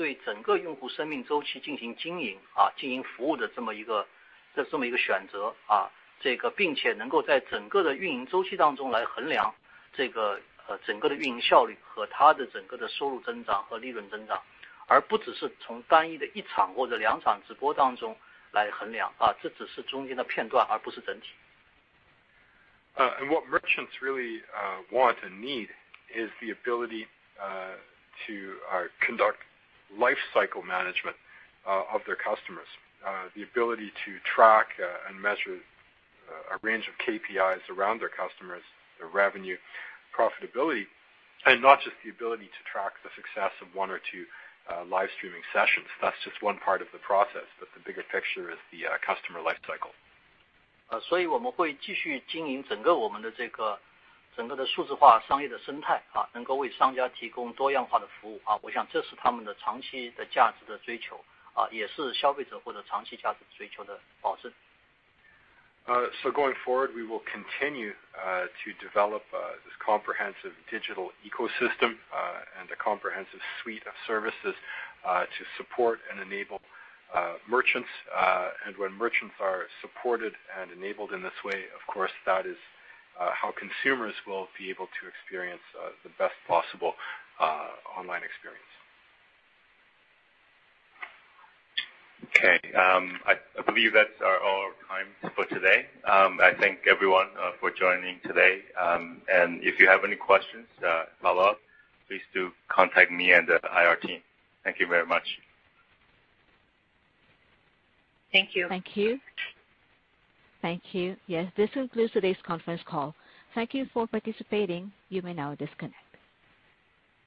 对整个用户生命周期进行经营啊，进行服务的这么一个这这么一个选择啊，这个并且能够在整个的运营周期当中来衡量这个呃整个的运营效率和它的整个的收入增长和利润增长，而不只是从单一的一场或者两场直播当中来衡量啊，这只是中间的片段，而不是整体。And what merchants really want and need is the ability to conduct life cycle management of their customers. The ability to track and measure a range of KPIs around their customers, their revenue, profitability, and not just the ability to track the success of one or two live streaming sessions. That's just one part of the process, but the bigger picture is the customer life cycle. 我们会继续经营整个我们的这个 整个的数字化商业的生 态， 能够为商家提供多样化的服 务， 我想这是他们的长期的价值的追 求， 也是消费者或者长期价值追求的保证。Going forward, we will continue to develop this comprehensive digital ecosystem and a comprehensive suite of services to support and enable merchants. When merchants are supported and enabled in this way, of course, that is uh, how consumers will be able to experience uh, the best possible uh, online experience. Okay. Um, I believe that's all our time for today. Um, I thank everyone for joining today. Um and if you have any questions, follow up, please do contact me and the IR team. Thank you very much. Thank you. Thank you. Thank you. Yes, this concludes today's conference call. Thank you for participating. You may now disconnect.